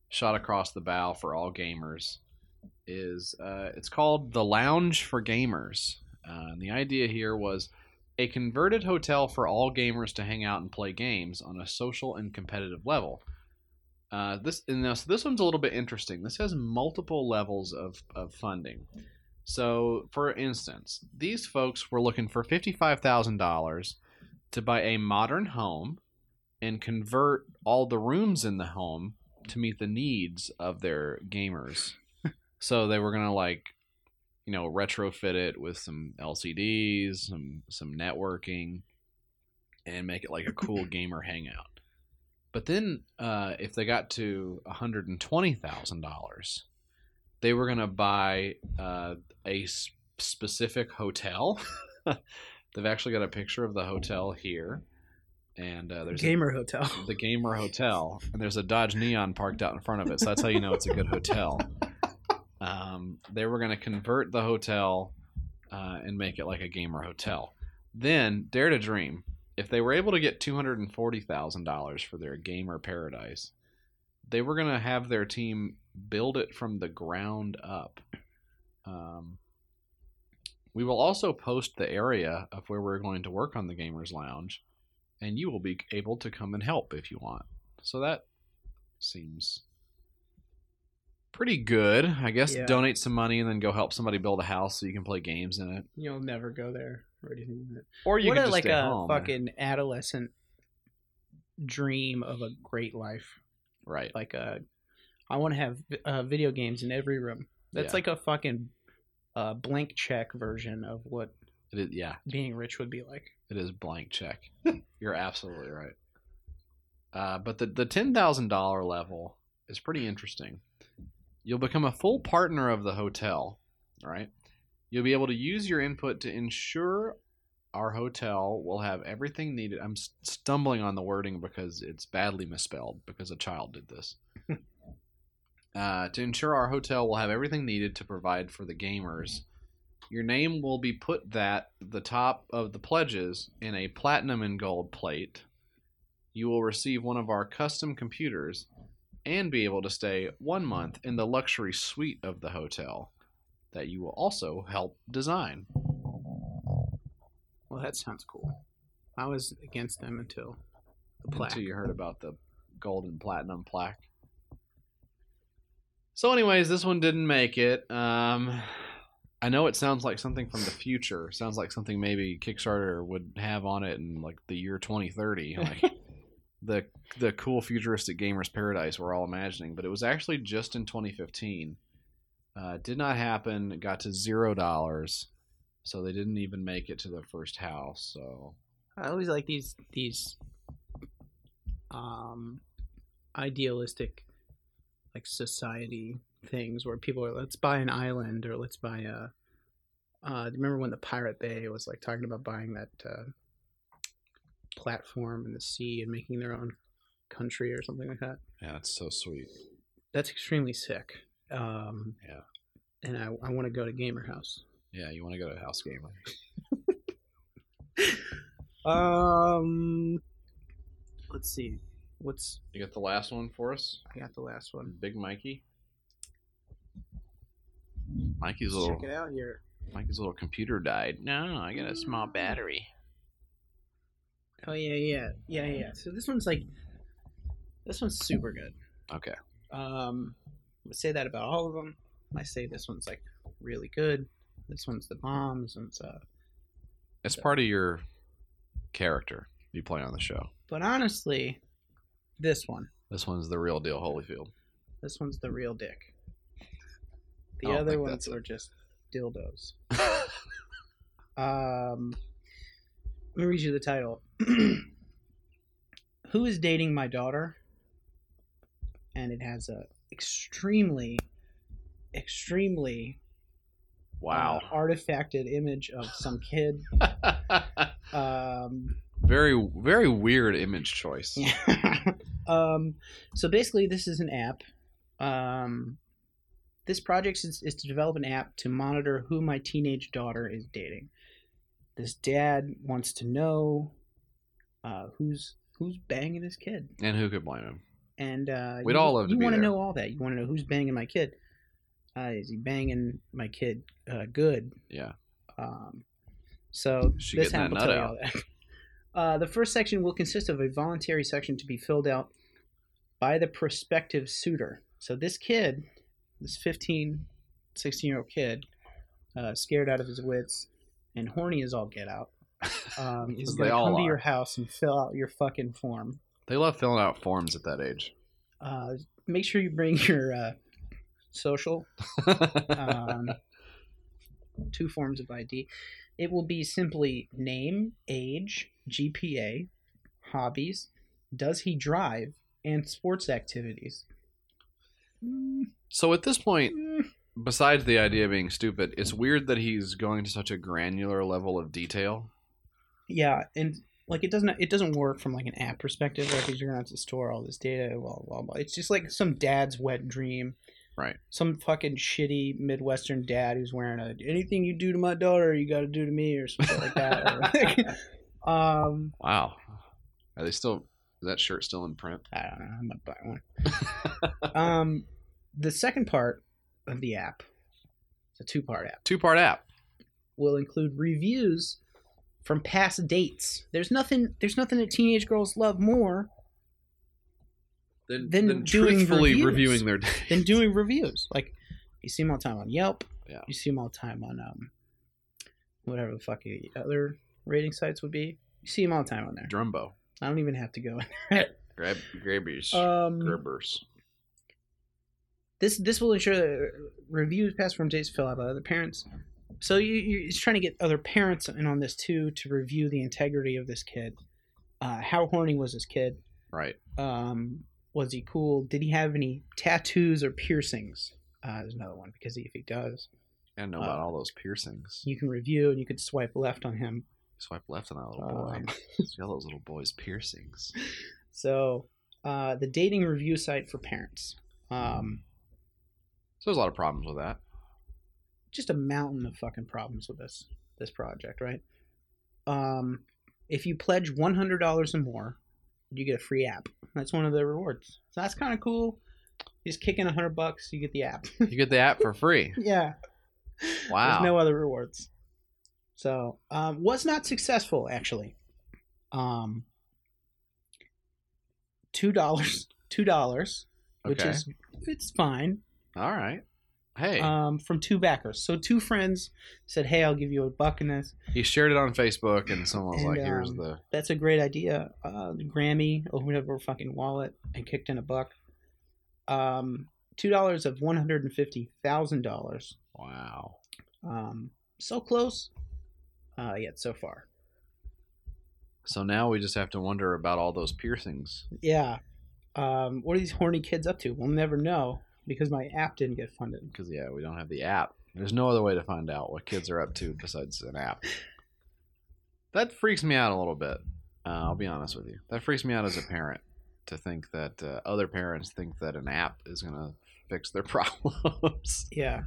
shot across the bow for all gamers is uh, it's called the Lounge for Gamers. Uh, and the idea here was a converted hotel for all gamers to hang out and play games on a social and competitive level. Uh, this and this this one's a little bit interesting. This has multiple levels of, of funding. So, for instance, these folks were looking for fifty-five thousand dollars to buy a modern home and convert all the rooms in the home to meet the needs of their gamers. so they were gonna like, you know, retrofit it with some LCDs, some some networking, and make it like a cool gamer hangout. But then, uh, if they got to one hundred and twenty thousand dollars, they were gonna buy uh, a s- specific hotel. They've actually got a picture of the hotel here, and uh, there's a- Gamer hotel. the gamer hotel, and there's a Dodge Neon parked out in front of it. So that's how you know it's a good hotel. Um, they were going to convert the hotel uh, and make it like a gamer hotel. Then Dare to Dream, if they were able to get two hundred and forty thousand dollars for their gamer paradise, they were going to have their team build it from the ground up. Um, we will also post the area of where we're going to work on the Gamers Lounge, and you will be able to come and help if you want. So that seems pretty good. I guess Yeah. donate some money and then go help somebody build a house so you can play games in it. You'll never go there or anything. like. Or you what just like a home. fucking adolescent dream of a great life. right. Like a, I want to have uh, video games in every room. That's Yeah. like a fucking uh, blank check version of what It is, yeah, being rich would be like. it is blank check. You're absolutely right. Uh, but the the ten thousand dollar level is pretty interesting. You'll become a full partner of the hotel. All right. You'll be able to use your input to ensure our hotel will have everything needed. I'm stumbling on the wording because it's badly misspelled because a child did this. uh, to ensure our hotel will have everything needed to provide for the gamers, your name will be put that the top of the pledges in a platinum and gold plate. You will receive one of our custom computers and be able to stay one month in the luxury suite of the hotel that you will also help design. Well, that sounds cool. I was against them until the plaque. Until you heard about the gold and platinum plaque. So, anyways, this one didn't make it. Um, I know it sounds like something from the future. Sounds like something maybe Kickstarter would have on it in like the year 2030, like the the cool futuristic gamers paradise we're all imagining. But it was actually just in 2015. Uh, did not happen. Got to zero dollars, so they didn't even make it to the first house. So I always like these these um idealistic like society things where people are let's buy an island or let's buy a uh remember when the Pirate Bay was like talking about buying that uh platform in the sea and making their own country or something like that. yeah, that's so sweet. That's extremely sick. Um Yeah. and I I want to go to Gamer House. Yeah, you want to go to House Gamer. Um let's see. What's You got the last one for us, I got the last one. Big Mikey. Mikey's Let's little check it out here. Mikey's little computer died. No, I got a small battery. Oh yeah, yeah, yeah, yeah. So this one's like, this one's super good. Okay. Um, I would say that about all of them. I say this one's like really good. This one's the bomb. This one's uh. It's part of your character you play on the show. But honestly, this one, This one's the real deal, Holyfield. this one's the real dick. The other ones are just dildos. Um, let me read you the title. Who is dating my daughter? And it has a extremely, extremely Wow. uh, artifacted image of some kid. Um, very very weird image choice. um, so basically, this is an app. Um, this project is, is to develop an app to monitor who my teenage daughter is dating. This dad wants to know uh, who's who's banging his kid, And who could blame him? and uh, We'd you, all love to you want to know all that. You want to know who's banging my kid. Uh, is he banging my kid uh, good? Yeah. Um, so She this that will tell you all that. Uh, the first section will consist of a voluntary section to be filled out by the prospective suitor. So this kid, this 15, 16 year old kid, uh, scared out of his wits and horny as all get out, um, is going they to all come to your house and fill out your fucking form. They love filling out forms at that age. Uh, make sure you bring your uh, social, um, two forms of ID. It will be simply name, age, GPA, hobbies, does he drive, and sports activities. so at this point, besides the idea of being stupid, it's weird that he's going to such a granular level of detail. Yeah, and like it doesn't it doesn't work from like an app perspective. Like 'cause you're gonna have to store all this data. Blah blah blah. It's just like some dad's wet dream. Right. Some fucking shitty midwestern dad who's wearing a anything you do to my daughter, you got to do to me or something like that. um, Wow. Are they still? Is that shirt still in print? I don't know. I'm gonna buy one. um, the second part of the app, it's a two-part app, Two part app. will include reviews from past dates. There's nothing. There's nothing that teenage girls love more Then, Then then doing truthfully reviews. reviewing their. than doing reviews. Like you see them all the time on Yelp. Yeah. You see them all the time on um, whatever the fuck the other rating sites would be. You see them all the time on there. Drumbo. I don't even have to go in there. Grab Grabbers. Um, Grabbers. this this will ensure that reviews passed from dates fill out by other parents. So you, you it's trying to get other parents in on this too to review the integrity of this kid. Uh, how horny was this kid? Right. Um, was he cool? Did he have any tattoos or piercings? Uh, there's another one because if he does, And know about Uh, all those piercings. you can review and you could swipe left on him. Swipe left on that little boy. Um, See all those little boys' piercings. so uh, the dating review site for parents. Um, So there's a lot of problems with that. Just a mountain of fucking problems with this this project, right? Um, if you pledge one hundred dollars or more, you get a free app. That's one of the rewards. So that's kind of cool. You just kick in a hundred bucks, you get the app. You get the app for free. yeah. Wow. There's no other rewards. So, um, was not successful actually. Um, two dollars, two dollars, which Okay. is it's fine. All right. Hey, Um, from two backers. So two friends said, "Hey, I'll give you a buck in this." he shared it on Facebook, and someone was and, like, "Here's um, the." That's a great idea. Uh, Grammy opened up her fucking wallet and kicked in a buck. Um, two dollars of one hundred and fifty thousand dollars. Wow. Um, so close, uh, yet so far. So now we just have to wonder about all those piercings. Yeah. Um, what are these horny kids up to? We'll never know because my app didn't get funded. Because yeah, we don't have the app. There's no other way to find out what kids are up to besides an app. That freaks me out a little bit. Uh, I'll be honest with you. That freaks me out as a parent to think that uh, other parents think that an app is gonna fix their problems. Yeah.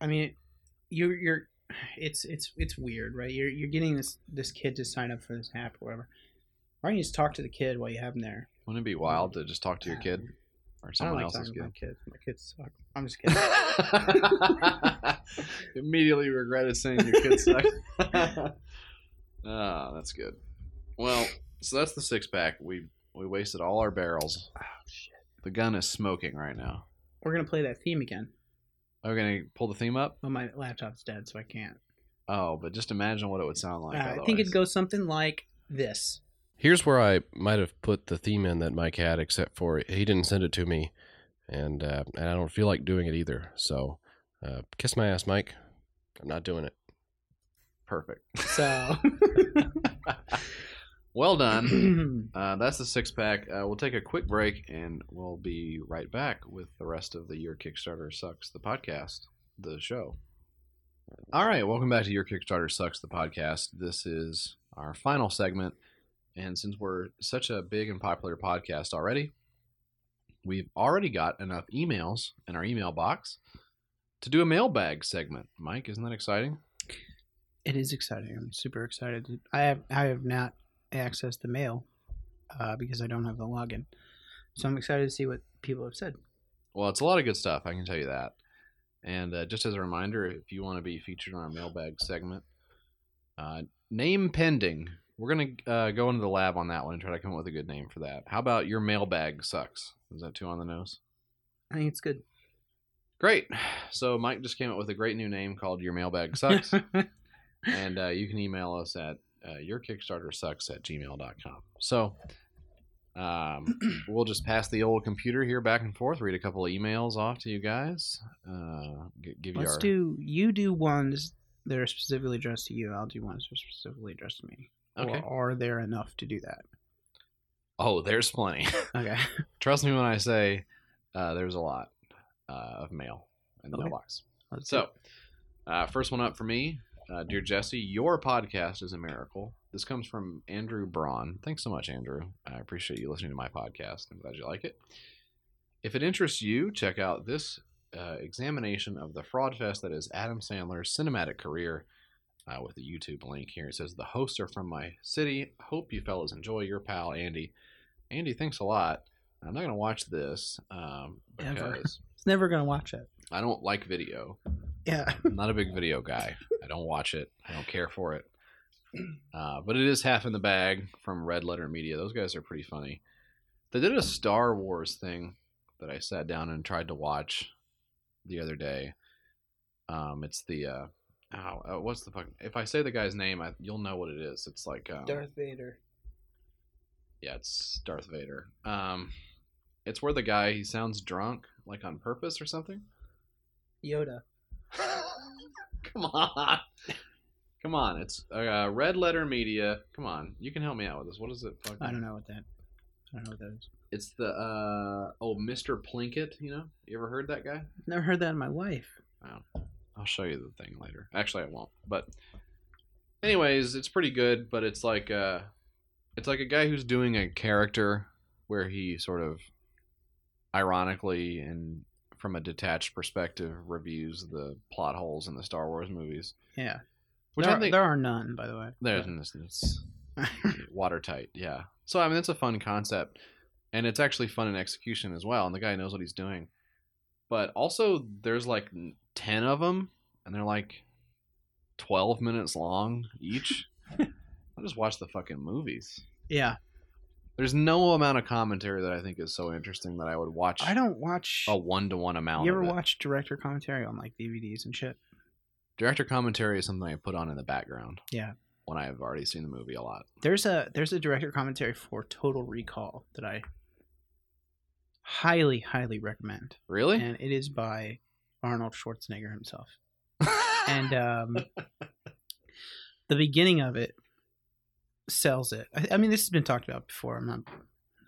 I mean, you're you're it's it's it's weird, right? You're you're getting this this kid to sign up for this app or whatever. Why don't you just talk to the kid while you have him there? Wouldn't it be wild to just talk to your kid or someone like else's my kids. My kids suck. I'm just kidding. Immediately regretted saying your kids suck. Ah, that's good. Well, so that's the six pack. We we wasted all our barrels. oh shit. The gun is smoking right now. We're gonna play that theme again. Are we gonna pull the theme up? Well, my laptop's dead, so I can't. Oh, but just imagine what it would sound like. Uh, I think it'd go something like this. Here's where I might have put the theme in that Mike had, except for he didn't send it to me, and uh, and I don't feel like doing it either. So, uh, kiss my ass, Mike. I'm not doing it. perfect. So. Well done. Uh, that's the six pack. Uh, we'll take a quick break and we'll be right back with the rest of the Your Kickstarter Sucks, the podcast, the show. All right, welcome back to Your Kickstarter Sucks, the podcast. This is our final segment. And since we're such a big and popular podcast already, we've already got enough emails in our email box to do a mailbag segment. Mike, isn't that exciting? It is exciting. I'm super excited. I have I have not accessed the mail uh, because I don't have the login. So I'm excited to see what people have said. Well, it's a lot of good stuff. I can tell you that. And uh, just as a reminder, if you want to be featured on our mailbag segment, uh, name pending. We're gonna uh, go into the lab on that one and try to come up with a good name for that. How about your mailbag sucks? Is that too on the nose? I think it's good. Great. So Mike just came up with a great new name called Your Mailbag Sucks, and uh, you can email us at uh, yourkickstartersucks at gmail.com. So um, we'll just pass the old computer here back and forth, read a couple of emails off to you guys, uh, g- give you Let's our do you do ones that are specifically addressed to you. I'll do ones that are specifically addressed to me. Okay. Or are there enough to do that? Oh, there's plenty. Okay. Trust me when I say uh, there's a lot uh, of mail in the Okay. mailbox. Let's So, uh, first one up for me, uh, dear Jesse, your podcast is a miracle. This comes from Andrew Braun. Thanks so much, Andrew. I appreciate you listening to my podcast. I'm glad you like it. If it interests you, check out this uh, examination of the fraud fest that is Adam Sandler's cinematic career. Uh, with the YouTube link here, it says the hosts are from my city. Hope you fellas enjoy your pal Andy. Andy, thanks a lot. I'm not gonna watch this um, Ever. because It's never gonna watch it. I don't like video. Yeah. I'm not a big video guy. I don't watch it. I don't care for it. Uh, but it is half in the bag from Red Letter Media. Those guys are pretty funny. They did a Star Wars thing that I sat down and tried to watch the other day. Um, it's the uh, oh, what's the fuck? If I say the guy's name, I, you'll know what it is. It's like um, Darth Vader. yeah, it's Darth Vader. Um, it's where the guy he sounds drunk, like on purpose or something. Yoda. Come on. Come on. It's uh, Red Letter Media. Come on. You can help me out with this. What is it? Fucking... I don't know what that. I don't know what that is. It's the uh oh, Mr. Plinkett, you know? You ever heard that guy? Never heard that in my life. Oh. I'll show you the thing later. Actually, I won't. But anyways, it's pretty good, but it's like uh it's like a guy who's doing a character where he sort of ironically and from a detached perspective reviews the plot holes in the Star Wars movies. Yeah. Which there, I think there are none, by the way. There's it's watertight, yeah. So I mean, it's a fun concept, and it's actually fun in execution as well. And the guy knows what he's doing. But also there's like ten of them, and they're like twelve minutes long each. I'll just watch the fucking movies. Yeah, There's no amount of commentary that I think is so interesting that I would watch I don't watch. a one to one amount. you ever watch director commentary on like DVDs and shit? director commentary is something I put on in the background. Yeah. when I've already seen the movie a lot. There's a there's a director commentary for Total Recall that I highly highly recommend, Really? and it is by Arnold Schwarzenegger himself. and um, the beginning of it sells it. I, I mean, this has been talked about before. I'm not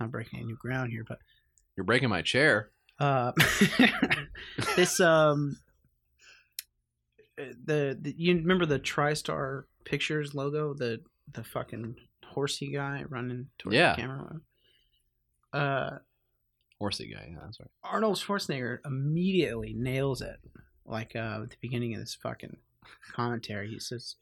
not breaking any new ground here, but You're breaking my chair. uh, this um, the, the you remember the TriStar Pictures logo, the the fucking horsey guy running towards Yeah. the camera. Uh, Horsey guy. Yeah, that's right. Arnold Schwarzenegger immediately nails it. Like uh, at the beginning of this fucking commentary, he says,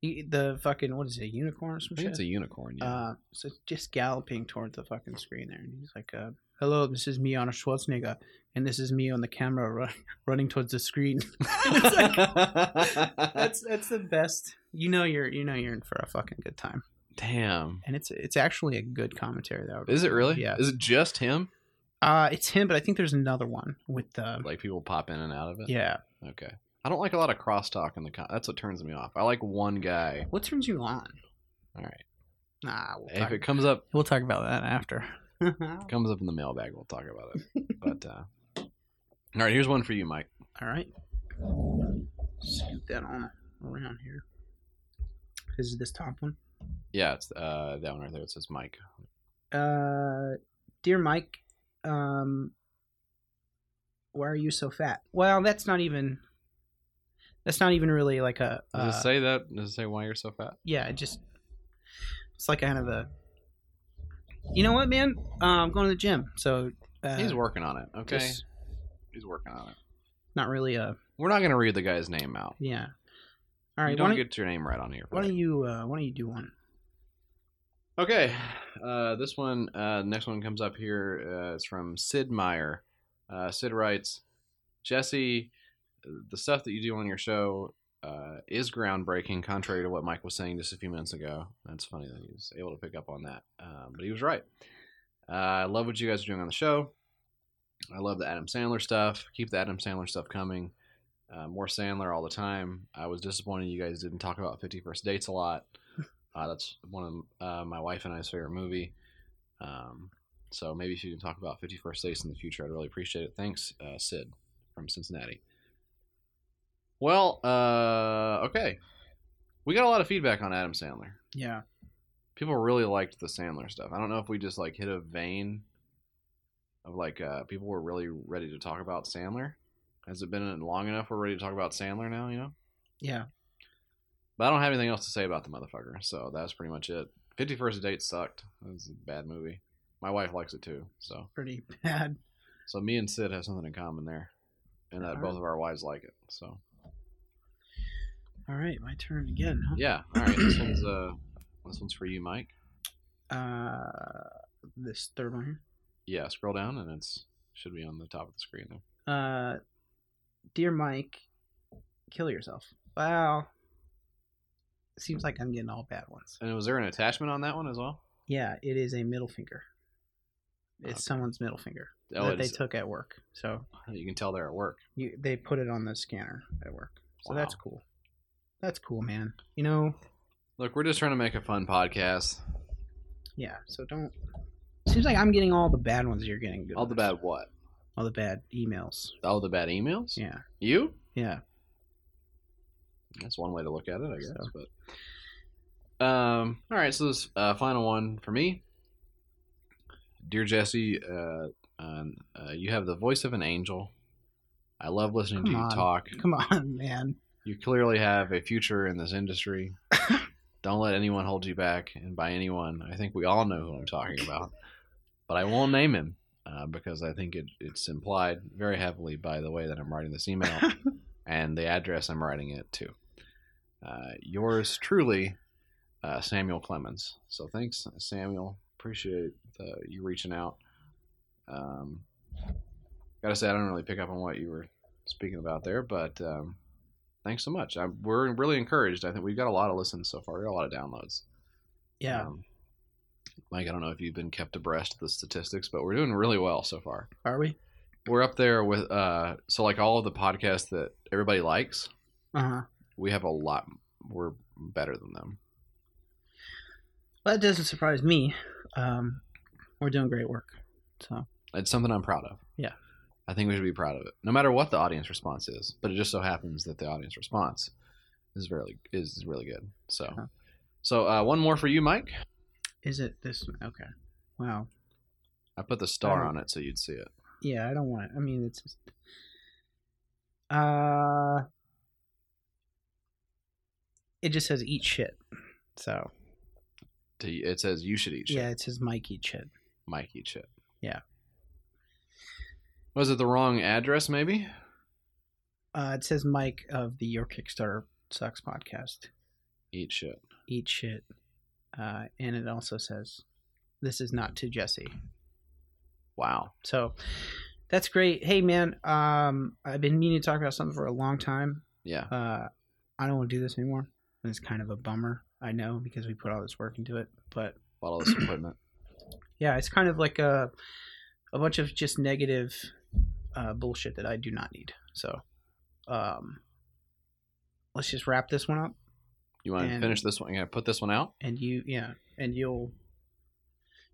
he, "The fucking what is it, a unicorn or I some think shit?" it's a unicorn. Yeah. Uh, so just galloping towards the fucking screen there, and he's like, uh, "Hello, this is me, Arnold Schwarzenegger, and this is me on the camera run, running towards the screen." Like- that's that's the best. You know you're you know you're in for a fucking good time, Damn. and it's it's actually a good commentary though. Is it really? Yeah. Is it just him? Uh, it's him, but I think there's another one with the Like people pop in and out of it? yeah. Okay. I don't like a lot of crosstalk in the. Con- that's what turns me off. I like one guy. What turns you on? All right. Nah, we'll If talk, it comes up, we'll talk about that after. comes up in the mailbag, we'll talk about it. but uh, all right, here's one for you, Mike. All right. Scoot that on around here. Is this top one? Yeah, it's uh, that one right there. It says Mike. Uh, dear Mike, um, why are you so fat? Well, that's not even. That's not even really like a. Does Uh, it say that? Does it say why you're so fat? yeah, it just. It's like kind of a. You know what, man? Uh, I'm going to the gym, so. Uh, He's working on it. Okay. just He's working on it. not really a. We're not gonna read the guy's name out. Yeah. All right. you don't get your name right on here. why don't you? Uh, why don't you do one? Okay, uh, this one, uh, next one comes up here. Uh, it's from Sid Meyer. Uh, Sid writes, Jesse, the stuff that you do on your show uh, is groundbreaking, contrary to what Mike was saying just a few minutes ago. That's funny that he was able to pick up on that, um, but he was right. Uh, I love what you guys are doing on the show. I love the Adam Sandler stuff. Keep the Adam Sandler stuff coming. Uh, more Sandler all the time. I was disappointed you guys didn't talk about Fifty First Dates a lot. Uh, that's one of uh, my wife and I's favorite movie. Um, so maybe if you can talk about Fifty First Dates in the future, I'd really appreciate it. Thanks, uh, Sid from Cincinnati. Well, uh, okay, we got a lot of feedback on Adam Sandler. Yeah. People really liked the Sandler stuff. I don't know if we just like hit a vein of like uh, people were really ready to talk about Sandler. Has it been long enough? We're ready to talk about Sandler now. You know. Yeah. But I don't have anything else to say about the motherfucker, so that's pretty much it. Fifty First Date sucked. It was a bad movie. My wife likes it too, so Pretty bad. so me and Sid have something in common there, and that Alright. both of our wives like it. So All right, my turn again. Huh? yeah, all right. This one's uh, this one's for you, Mike. Uh, this third one here. Yeah, scroll down and it's should be on the top of the screen there. Uh, dear Mike, kill yourself. Wow. Seems like I'm getting all bad ones. And was there an attachment on that one as well? Yeah, it is a middle finger. It's Okay. someone's middle finger Oh, that they took at work. So You can tell they're at work. you they put it on the scanner at work. So that's cool. That's cool, man. You know, Look, we're just trying to make a fun podcast. yeah. So don't. Seems like I'm getting all the bad ones. You're getting good. All the bad what? All the bad emails. All the bad emails? Yeah. You? Yeah. That's one way to look at it, I guess. So. But um, all right. So this uh, final one for me, dear Jesse, uh, um, uh, you have the voice of an angel. I love listening to Come you on. talk. Come on, man. You clearly have a future in this industry. Don't let anyone hold you back. And by anyone, I think we all know who I'm talking about. But I won't name him uh, because I think it, it's implied very heavily by the way that I'm writing this email and the address I'm writing it to. Uh, yours truly, uh, Samuel Clemens. So thanks, Samuel. Appreciate uh, you reaching out. Um, gotta say I don't really pick up on what you were speaking about there, but um, thanks so much. I, we're really encouraged. I think we've got a lot of listens so far. We got a lot of downloads. Yeah. Um, Mike, I don't know if you've been kept abreast of the statistics, but we're doing really well so far. Are we? We're up there with uh, so like all of the podcasts that everybody likes. Uh huh. We have a lot. We're better than them. Well, that doesn't surprise me. Um, we're doing great work. So It's something I'm proud of. Yeah. I think we should be proud of it, no matter what the audience response is. But it just so happens that the audience response is really is really good. So, Uh-huh. so uh, one more for you, Mike. Is it this? Okay. Wow. I put the star Oh. on it so you'd see it. Yeah, I don't want it. I mean, it's just, uh, it just says eat shit. So To, it says you should eat shit. yeah, it says Mike eat shit. Mike eat shit. Yeah. Was it the wrong address? Maybe. Uh, it says Mike of the Your Kickstarter Sucks podcast. Eat shit. Eat shit. Uh, and it also says, "This is not to Jesse." Wow. So that's great. Hey man, um, I've been meaning to talk about something for a long time. Yeah. Uh, I don't want to do this anymore. And it's kind of a bummer. I know because we put all this work into it, but A lot of this equipment. yeah, it's kind of like a a bunch of just negative uh, bullshit that I do not need. So, um, let's just wrap this one up, You want to And- finish this one? You gonna put this one out? and you, yeah, and you'll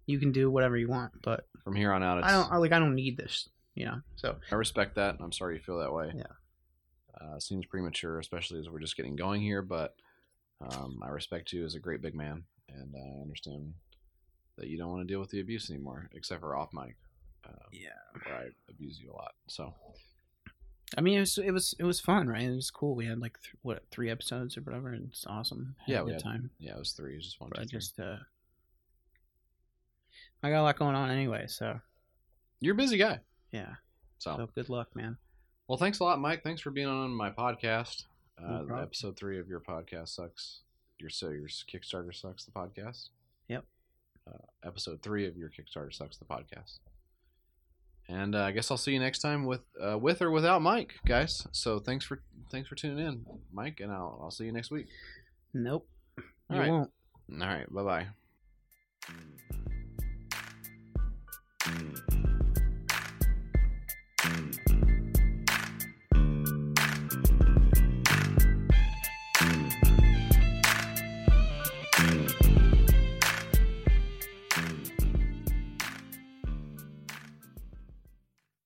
you can do whatever you want, but From here on out, it's, I don't I, like I don't need this, you know. So I respect that. and I'm sorry you feel that way. Yeah. Uh, seems premature, especially as we're just getting going here. But um, I respect you as a great big man, and I understand that you don't want to deal with the abuse anymore, except for off mic, uh, yeah, where I abuse you a lot. So I mean it was it was it was fun, right? It was cool. We had like th- what three episodes or whatever, and it's awesome. Had yeah, we had, time. Yeah, it was three. It was just one. Two, I just uh, I got a lot going on anyway, so You're a busy guy. yeah. So, So good luck, man. well, thanks a lot, Mike. Thanks for being on my podcast. Uh, problem. episode three of your podcast sucks. Your so your Kickstarter sucks. The podcast. Yep. Uh, episode three of your Kickstarter sucks. The podcast. And uh, I guess I'll see you next time with uh, with or without Mike, guys. So thanks for thanks for tuning in, Mike, and I'll I'll see you next week. Nope. All you right. won't. All right, bye bye.